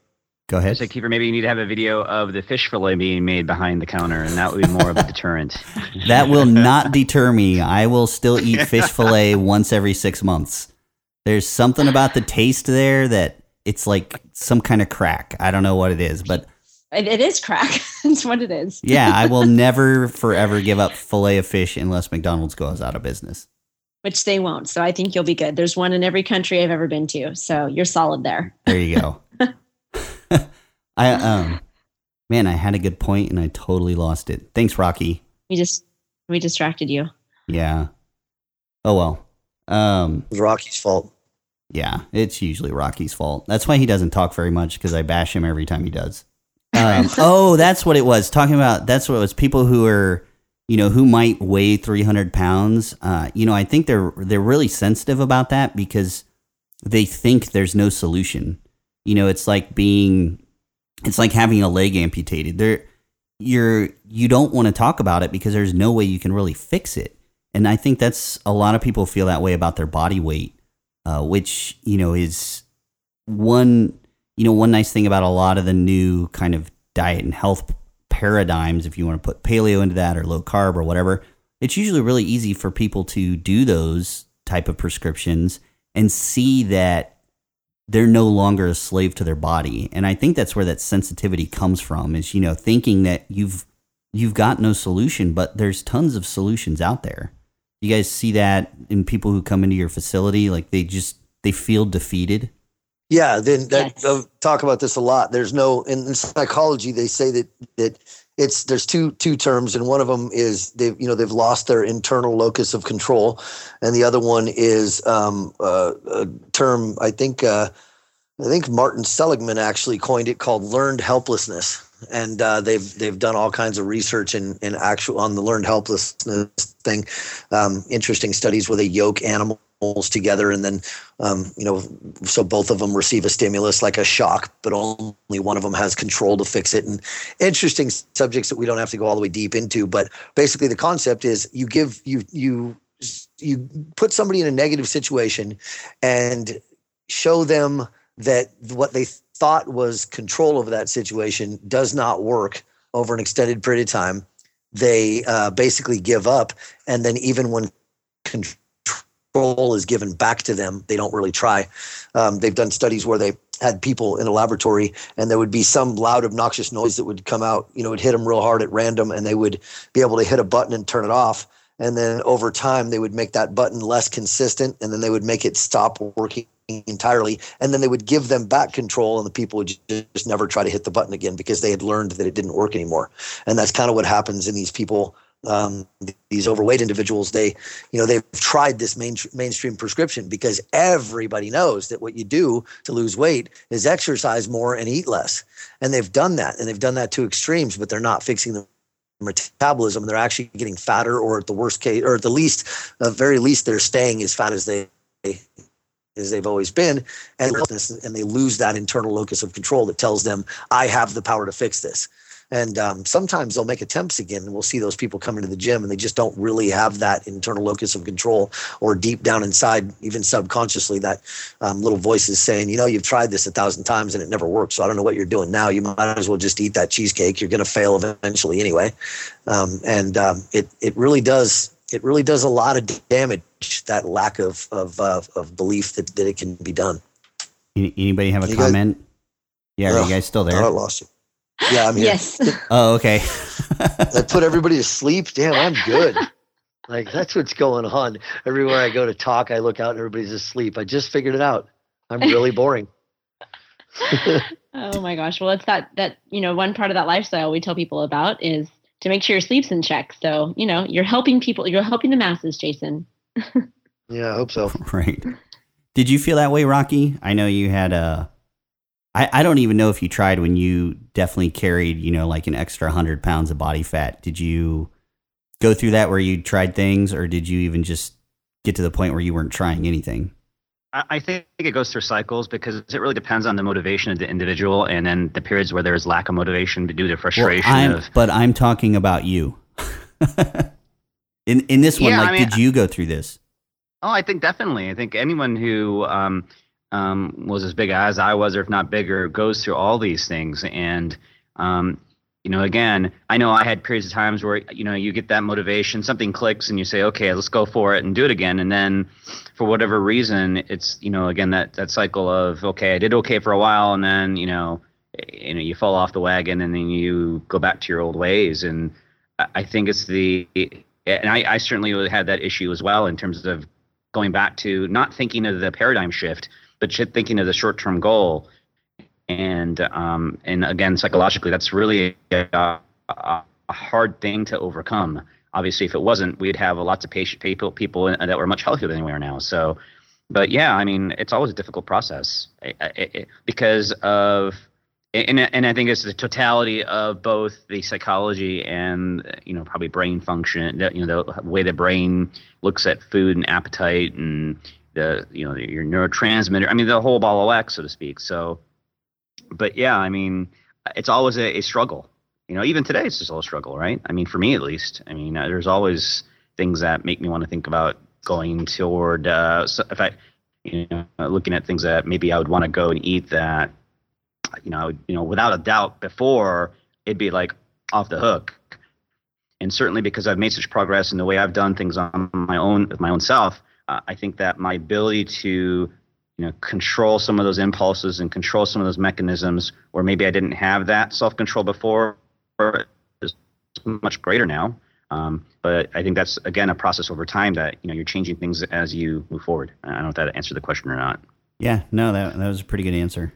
Go I ahead. said, Kiefer, maybe you need to have a video of the fish fillet being made behind the counter, and that would be more of a deterrent. (laughs) That will not deter me. I will still eat fish (laughs) fillet once every six months. There's something about the taste there that it's like some kind of crack. I don't know what it is, but It, it is crack. (laughs) That's what it is. yeah, I will (laughs) never forever give up fillet of fish unless McDonald's goes out of business. Which they won't. So I think you'll be good. There's one in every country I've ever been to. So you're solid there. There you go. (laughs) I um man, I had a good point and I totally lost it. Thanks, Rocky. We just we distracted you. Yeah. Oh well. Um It was Rocky's fault. Yeah, it's usually Rocky's fault. That's why he doesn't talk very much because I bash him every time he does. Um, (laughs) oh, that's what it was. Talking about that's what it was. People who are, you know, who might weigh three hundred pounds. Uh, you know, I think they're they're really sensitive about that because they think there's no solution. You know, it's like being, it's like having a leg amputated. There, you're you don't want to talk about it because there's no way you can really fix it. And I think that's a lot of people feel that way about their body weight uh, which you know is one you know one nice thing about a lot of the new kind of diet and health paradigms if you want to put paleo into that or low carb or whatever it's usually really easy for people to do those type of prescriptions and see that they're no longer a slave to their body. And i think that's where that sensitivity comes from is you know thinking that you've you've got no solution but there's tons of solutions out there. You guys see that in people who come into your facility like they just they feel defeated Yeah, then that Yes. uh, talk about this a lot. There's no in, in psychology they say that that it's there's two two terms and one of them is they've you know they've lost their internal locus of control and the other one is um, uh, a term I think uh, I think Martin Seligman actually coined it called learned helplessness and uh, they've they've done all kinds of research in, in actual on the learned helplessness thing um, interesting studies where they yoke animals together and then um, you know so both of them receive a stimulus like a shock but only one of them has control to fix it. And interesting subjects that we don't have to go all the way deep into but basically the concept is you give you you you put somebody in a negative situation and show them that what they thought was control over that situation does not work over an extended period of time. They uh, basically give up. And then even when control is given back to them. They don't really try. Um, they've done studies where they had people in a laboratory and there would be some loud obnoxious noise that would come out. You know it hit them real hard at random and they would be able to hit a button and turn it off. And then over time they would make that button less consistent and then they would make it stop working entirely. And then they would give them back control and the people would just never try to hit the button again because they had learned that it didn't work anymore. And that's kind of what happens in these people um, these overweight individuals they you know they've tried this main, mainstream prescription because everybody knows that what you do to lose weight is exercise more and eat less. And they've done that and they've done that to extremes but they're not fixing the metabolism. They're actually getting fatter or at the worst case or at the least uh, very least they're staying as fat as they as they've always been and and they lose that internal locus of control that tells them i have the power to fix this and um, sometimes they'll make attempts again and we'll see those people come into the gym and they just don't really have that internal locus of control or deep down inside even subconsciously that um, little voice is saying you know you've tried this a thousand times and it never worked so i don't know what you're doing now. You might as well just eat that cheesecake. You're going to fail eventually anyway. Um, and um, it, it really does it really does a lot of damage that lack of of, uh, of belief that, that it can be done. Anybody have a You guys- comment? Yeah are Ugh, you guys still oh, i there lost you yeah i'm here Yes. (laughs) oh okay I (laughs) put everybody to sleep. Damn, I'm good. like that's what's going on. Everywhere I go to talk, I look out and everybody's asleep. I just figured it out. I'm really (laughs) boring. Oh my gosh. Well, it's that that you know one part of that lifestyle we tell people about is to make sure your sleep's in check. So you know you're helping people. You're helping the masses, Jason. yeah, I hope so. right did you feel that way rocky i know you had a I, I don't even know if you tried when you definitely carried you know like an extra 100 pounds of body fat did you go through that where you tried things or did you even just get to the point where you weren't trying anything I, think it goes through cycles because it really depends on the motivation of the individual, and then the periods where there's lack of motivation due to Well, frustration I'm, of but i'm talking about you (laughs) in in this one, Yeah, like, I mean, did you go through this? Oh, I think definitely. I think anyone who um, um, was as big as I was, or if not bigger, goes through all these things. And um, you know, again, I know I had periods of times where you know you get that motivation, something clicks, and you say, "Okay, let's go for it and do it again." And then, for whatever reason, it's you know again that that cycle of okay, I did okay for a while, and then you know, you know, you fall off the wagon, and then you go back to your old ways. And I think it's the and I, I certainly had that issue as well in terms of going back to not thinking of the paradigm shift, but thinking of the short term goal. And um, and again, psychologically, that's really a, a, a hard thing to overcome. Obviously, if it wasn't, we'd have lots of patient people people that were much healthier than we are now. So, but yeah, I mean, it's always a difficult process because of and and I think it's the totality of both the psychology and you know probably brain function. You know the way the brain looks at food and appetite and the you know your neurotransmitter. I mean the whole ball of wax, so to speak. So, but yeah, I mean it's always a, a struggle. You know, even today it's still a struggle, right? I mean, for me at least. I mean, uh, there's always things that make me want to think about going toward. Uh, so if I, you know, looking at things that maybe I would want to go and eat that you know, would, you know, without a doubt, before it'd be like off the hook. And certainly because I've made such progress in the way I've done things on my own with my own self, uh, I think that my ability to, you know, control some of those impulses and control some of those mechanisms, where maybe I didn't have that self control before, is much greater now. Um, but I think that's again a process over time that you know you're changing things as you move forward. I don't know if that answered the question or not. Yeah, no, that that was a pretty good answer.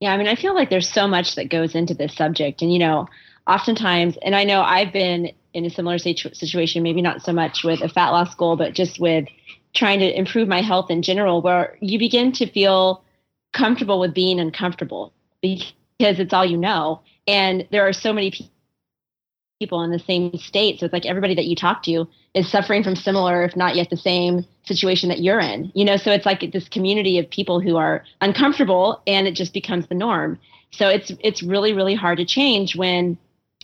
Yeah, I mean, I feel like there's so much that goes into this subject. And, you know, oftentimes, and I know I've been in a similar situ- situation, maybe not so much with a fat loss goal, but just with trying to improve my health in general, where you begin to feel comfortable with being uncomfortable because it's all you know. And there are so many people in the same state. So it's like everybody that you talk to is suffering from similar, if not yet the same situation that you're in. You know, so it's like this community of people who are uncomfortable and it just becomes the norm. So it's it's really, really hard to change when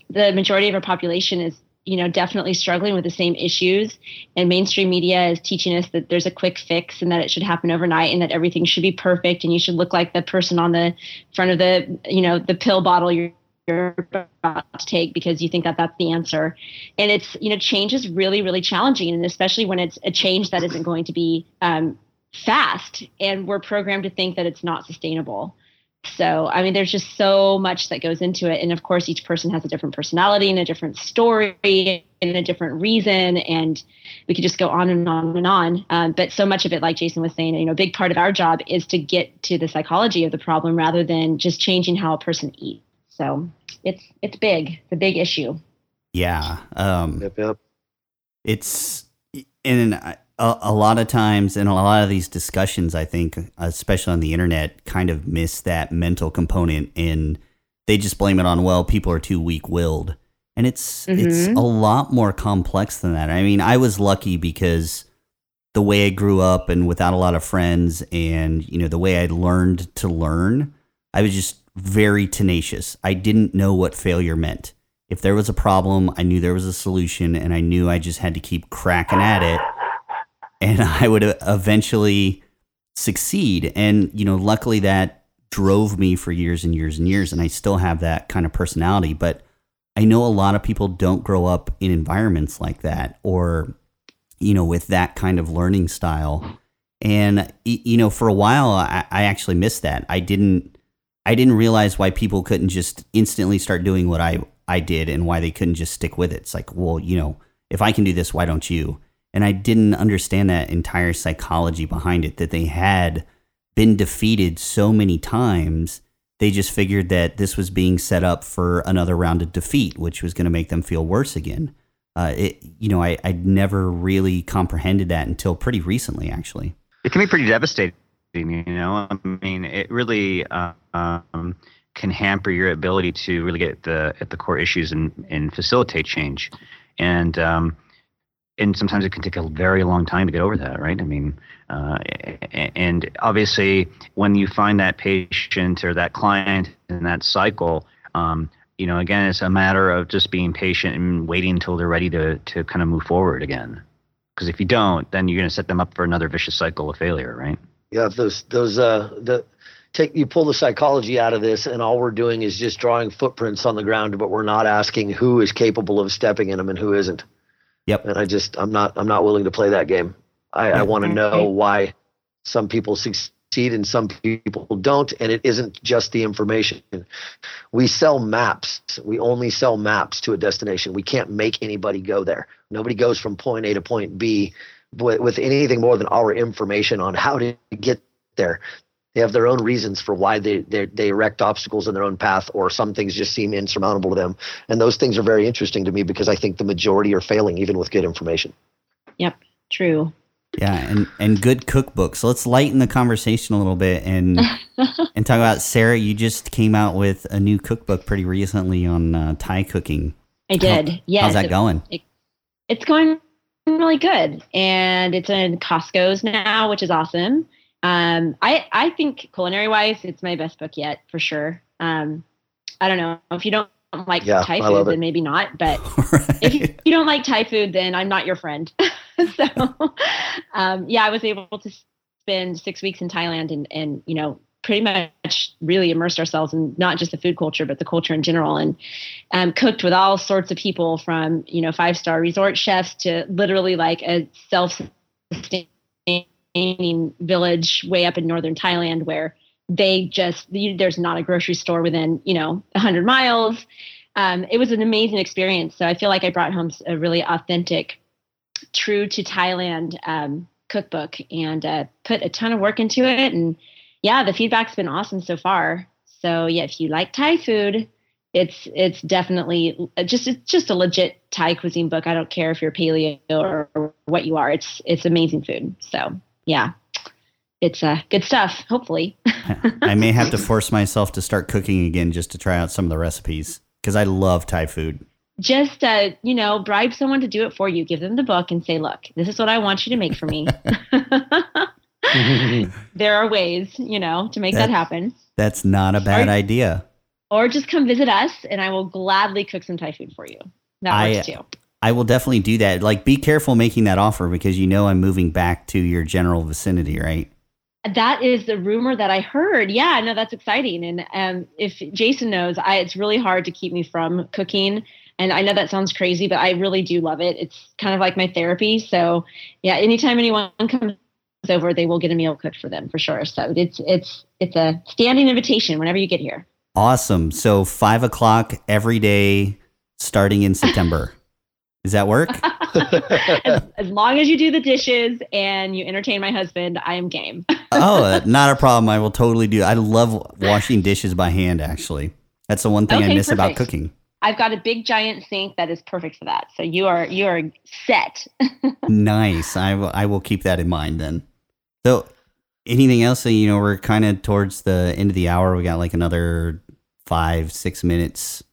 the majority of our population is, you know, definitely struggling with the same issues. And mainstream media is teaching us that there's a quick fix and that it should happen overnight and that everything should be perfect and you should look like the person on the front of the, you know, the pill bottle you're about to take because you think that that's the answer. And it's, you know, change is really, really challenging. And especially when it's a change that isn't going to be um, fast and we're programmed to think that it's not sustainable. So, I mean, there's just so much that goes into it. And of course, each person has a different personality and a different story and a different reason. And we could just go on and on and on. Um, but so much of it, like Jason was saying, you know, a big part of our job is to get to the psychology of the problem rather than just changing how a person eats. So it's it's big. It's a big issue. Yeah. Um, Yep, yep. it's and a, a lot of times in a lot of these discussions i think especially on the internet kind of miss that mental component and they just blame it on well people are too weak-willed. And it's it's Mhm. a lot more complex than that. I mean i was lucky because the way i grew up and without a lot of friends and you know the way i learned to learn i was just very tenacious. I didn't know what failure meant. If there was a problem, I knew there was a solution, and I knew I just had to keep cracking at it, and (laughs) I would eventually succeed. And you know, luckily that drove me for years and years and years, and I still have that kind of personality. But I know a lot of people don't grow up in environments like that, or you know, with that kind of learning style. And you know, for a while, I, I actually missed that. I didn't. I didn't realize why people couldn't just instantly start doing what I I did and why they couldn't just stick with it. It's like, well, you know, if I can do this, why don't you? And I didn't understand that entire psychology behind it that they had been defeated so many times. They just figured that this was being set up for another round of defeat, which was going to make them feel worse again. Uh, it, you know, I, I never really comprehended that until pretty recently, actually. It can be pretty devastating, you know. I mean, it really uh, um, can hamper your ability to really get at the at the core issues and and facilitate change, and um, and sometimes it can take a very long time to get over that, right? I mean, uh, and obviously when you find that patient or that client in that cycle, um, You know, again, it's a matter of just being patient and waiting until they're ready to to kind of move forward again. Because if you don't, then you're going to set them up for another vicious cycle of failure, right? Yeah, those those uh the take you pull the psychology out of this, and all we're doing is just drawing footprints on the ground, but we're not asking who is capable of stepping in them and who isn't. Yep. And I just I'm not I'm not willing to play that game. I, I want to know why some people succeed and some people don't, and it isn't just the information. We sell maps. We only sell maps to a destination. We can't make anybody go there. Nobody goes from point A to point B with, with anything more than our information on how to get there. They have their own reasons for why they, they they erect obstacles in their own path, or some things just seem insurmountable to them. And those things are very interesting to me because I think the majority are failing, even with good information. Yep, true. Yeah, and and good cookbooks. Let's lighten the conversation a little bit and (laughs) and talk about Sarah. You just came out with a new cookbook pretty recently on uh, Thai cooking. I did. yes. How's that it- going? it's going really good and it's in costco's now which is awesome um, I, I think culinary wise it's my best book yet for sure. Um, i don't know. If you don't like Yeah, thai food it. then maybe not but (laughs) if you, you don't like thai food then i'm not your friend. (laughs) So um, yeah i was able to spend six weeks in thailand and, and you know pretty much really immersed ourselves in not just the food culture but the culture in general and um, cooked with all sorts of people from you know five star resort chefs to literally like a self sustaining village way up in northern thailand where they just there's not a grocery store within you know 100 miles. Um, it was an amazing experience. So i feel like i brought home a really authentic true to thailand um, cookbook and uh, put a ton of work into it. And yeah the feedback's been awesome so far. So yeah if you like thai food it's it's definitely uh, just it's just a legit thai cuisine book. I don't care if you're paleo or what you are. It's it's amazing food. So yeah. It's uh, good stuff hopefully. (laughs) I may have to force myself to start cooking again just to try out some of the recipes because I love Thai food. just uh, you know bribe someone to do it for you. Give them the book and say look this is what i want you to make for me. (laughs) (laughs) There are ways you know to make that, That- happen. That's not a bad Are- idea. or just come visit us and i will gladly cook some thai food for you. That I- works too I will definitely do that. Like, be careful making that offer because you know I'm moving back to your general vicinity, right? That is the rumor that I heard. Yeah, no, that's exciting. And um, if Jason knows, I, it's really hard to keep me from cooking. And I know that sounds crazy, but I really do love it. It's kind of like my therapy. So yeah, anytime anyone comes over, they will get a meal cooked for them for sure. So it's it's it's a standing invitation whenever you get here. Awesome. So five o'clock every day starting in September. (laughs) Does that work? (laughs) (laughs) as, as long as you do the dishes and you entertain my husband, I am game. (laughs) oh, uh, not a problem. I will totally do. I love washing dishes by hand. Actually, that's the one thing I Okay, miss about cooking. I've got a big giant sink that is perfect for that. So you are you are set. nice. I will. I will keep that in mind then. So, anything else? So, you know, we're kind of towards the end of the hour. We got like another five, six minutes.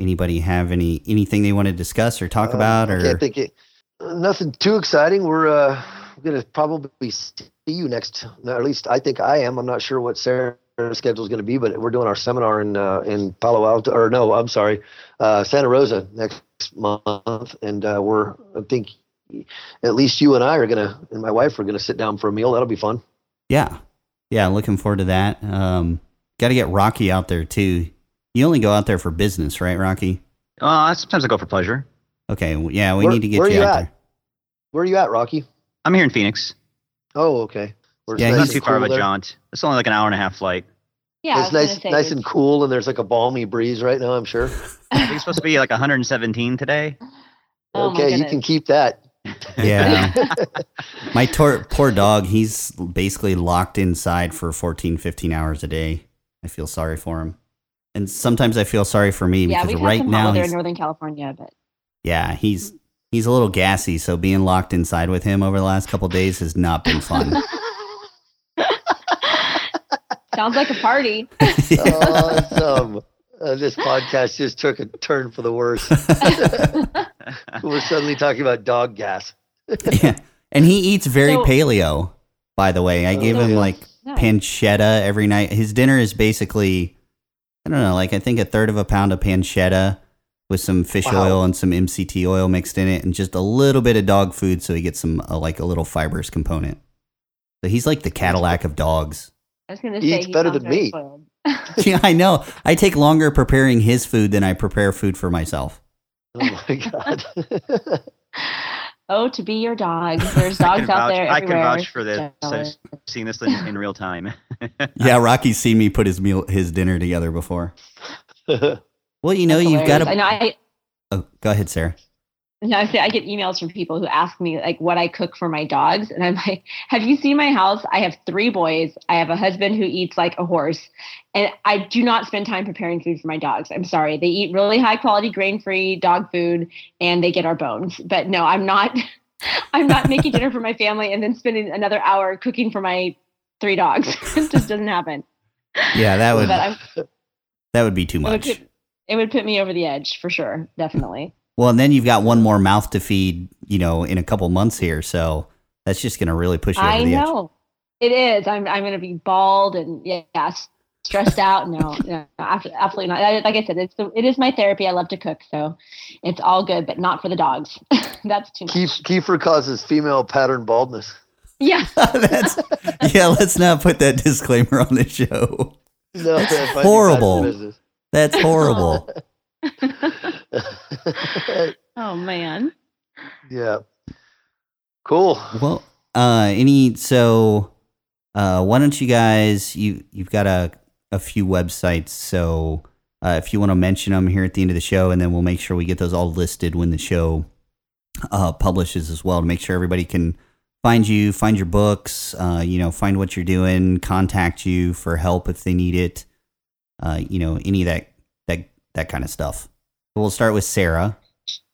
Anybody have any anything they want to discuss or talk Uh, about? I Or can't think it, nothing too exciting. We're uh, going to probably see you next. At least I think I am. I'm not sure what Sarah's schedule is going to be, but we're doing our seminar in uh, in Palo Alto, or no, I'm sorry, uh, Santa Rosa next month, and uh, we're I think at least you and I are gonna, and my wife are gonna sit down for a meal. That'll be fun. yeah, yeah, looking forward to that. Um, got to get Rocky out there too. You only go out there for business, right, Rocky? Uh, sometimes I go for pleasure. Okay, w- yeah, we Where- need to get where you you out at? there. Where are you at, Rocky? I'm here in Phoenix. Oh, okay. Where it's Yeah, nice Not he's- and too far of cool a there? jaunt. It's only like an hour and a half flight. Yeah, it's nice, say, nice and cool, and there's like a balmy breeze right now. I'm sure. I think it's supposed to be like 117 today. (laughs) Oh okay, you can keep that. Yeah, (laughs) my tor- poor dog. He's basically locked inside for 14, 15 hours a day. I feel sorry for him, and sometimes I feel sorry for me Yeah, because right now, hot weather in he's, Northern California, but yeah, he's he's a little gassy. So being locked inside with him over the last couple days has not been fun. (laughs) sounds like a party. awesome. (laughs) Uh, this podcast just took a turn for the worse. (laughs) We're suddenly talking about dog gas. yeah. And he eats very So- paleo, by the way. I Oh, give him okay. like Nice. pancetta every night. His dinner is basically I don't know, like I think a third of a pound of pancetta with some fish Wow. oil and some MCT oil mixed in it, and just a little bit of dog food, so he gets some uh, like a little fibrous component. So he's like the Cadillac of dogs. I was going to He say eats he better than me. (laughs) (laughs) yeah, I know. I take longer preparing his food than I prepare food for myself. Oh my god. (laughs) Oh, to be your dog. (laughs) There's dogs can out vouch, there I can everywhere. vouch for this. Jealous. I've seen this in, in real time. (laughs) Yeah, Rocky's seen me put his meal, his dinner together before. (laughs) Well, you know, That's you've got hilarious. I to. know. I, Oh, go ahead, Sarah. (laughs) No, I say I get emails from people who ask me like what I cook for my dogs, and I'm like, "Have you seen my house? I have three boys. I have a husband who eats like a horse, and I do not spend time preparing food for my dogs. I'm sorry. They eat really high quality grain free dog food, and they get our bones. But no, I'm not. (laughs) I'm not making dinner for my family and then spending another hour cooking for my three dogs. (laughs) it just doesn't happen. Yeah, that would that would be too it would much. put, it would put me over the edge for sure, definitely. Well, and then you've got one more mouth to feed, you know, in a couple months here. So that's just going to really push you over I the edge. know. It is. I'm I'm gonna be bald and yeah, stressed out. No, no, absolutely not. Like I said, it's the, it is my therapy. I love to cook, so it's all good, but not for the dogs. (laughs) That's too much. Kiefer causes female pattern baldness. Yeah. (laughs) That's, yeah, let's not put that disclaimer on the show. No, That's horrible. That's horrible. (laughs) (laughs) (laughs) oh man. yeah. Cool. well, uh, any so, uh, why don't you guys you you've got a a few websites, so uh, if you want to mention them here at the end of the show, and then we'll make sure we get those all listed when the show uh, publishes as well to make sure everybody can find you, find your books, uh, you know, find what you're doing, contact you for help if they need it, uh, you know, any of that that that kind of stuff. We'll start with Sarah.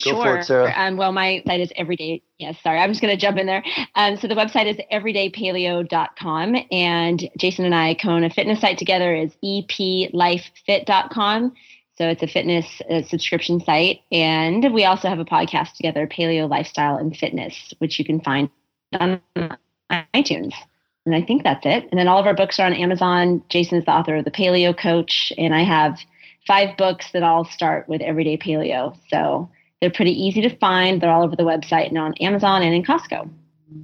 Go sure. for it, Sarah. Um, well, my site is everyday. Yes, sorry, I'm just going to jump in there. Um, so the website is everydaypaleo.com, and Jason and I co-own a fitness site together. is eplifefit.com. So it's a fitness uh, subscription site, and we also have a podcast together, Paleo Lifestyle and Fitness, which you can find on iTunes. And I think that's it. And then all of our books are on Amazon. Jason is the author of The Paleo Coach, and I have five books that all start with Everyday Paleo. So they're pretty easy to find. They're all over the website and on Amazon and in Costco.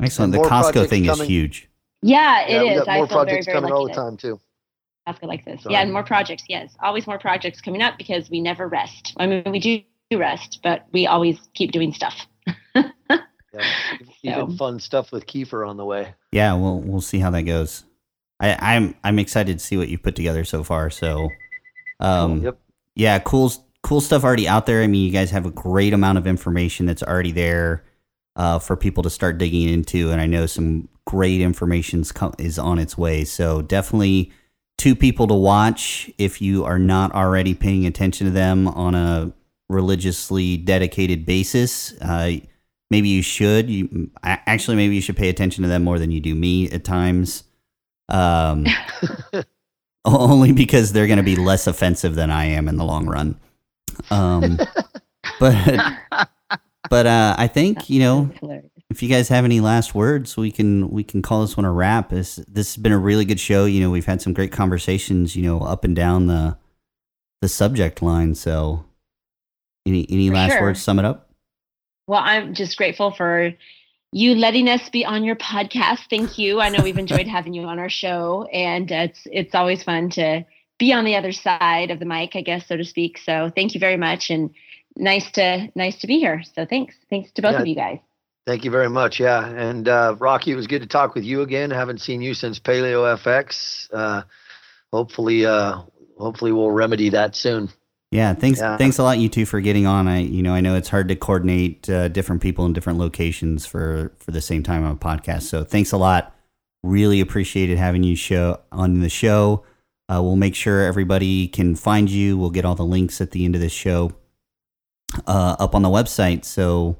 Excellent. The more Costco projects thing is huge. Yeah, it yeah, is. we got I more feel projects very coming lucky all the time too. Costco like this. So- Yeah, and more projects. Yes, always more projects coming up because we never rest. I mean, we do rest, but we always keep doing stuff. (laughs) Yeah. Even (laughs) So- fun stuff with Kiefer on the way. Yeah, we'll we'll see how that goes. I, I'm I'm excited to see what you put together so far. So, um, yep. yeah, cool cool stuff already out there. I mean, you guys have a great amount of information that's already there uh, for people to start digging into, and I know some great information is on its way. So definitely two people to watch if you are not already paying attention to them on a religiously dedicated basis. Uh, maybe you should. You actually maybe you should pay attention to them more than you do me at times. Um, (laughs) (laughs) only because they're going to be less offensive than I am in the long run. Um, (laughs) but but uh, I think you know if you guys have any last words, we can we can call this one a wrap. This this has been a really good show. You know, we've had some great conversations. You know, up and down the the subject line. So, any any For last sure. words? Sum it up. Well, I'm just grateful for you letting us be on your podcast. Thank you. I know we've enjoyed having you on our show, and it's it's always fun to be on the other side of the mic, I guess, so to speak. So thank you very much, and nice to nice to be here. So thanks, thanks to both Yeah. of you guys. Thank you very much. Yeah, and uh, Rocky, it was good to talk with you again. haven't seen you since Paleo FX. Uh, hopefully, uh, hopefully we'll remedy that soon. Yeah, thanks. Yeah. Thanks a lot, you two, for getting on. I, you know, I know it's hard to coordinate uh, different people in different locations for for the same time on a podcast. So thanks a lot. Really appreciated having you show on the show. Uh, we'll make sure everybody can find you. We'll get all the links at the end of this show uh, up on the website. So,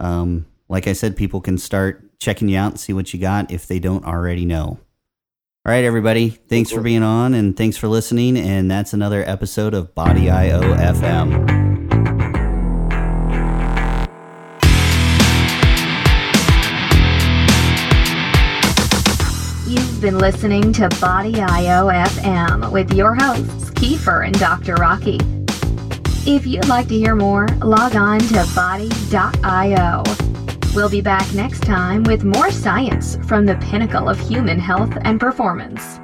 um, like I said, people can start checking you out and see what you got if they don't already know. All right, everybody. Thanks for being on and thanks for listening. And that's another episode of Body IO FM. Been listening to Body IO FM with your hosts, Kiefer and Dr. Rocky. If you'd like to hear more, log on to body.io. We'll be back next time with more science from the pinnacle of human health and performance.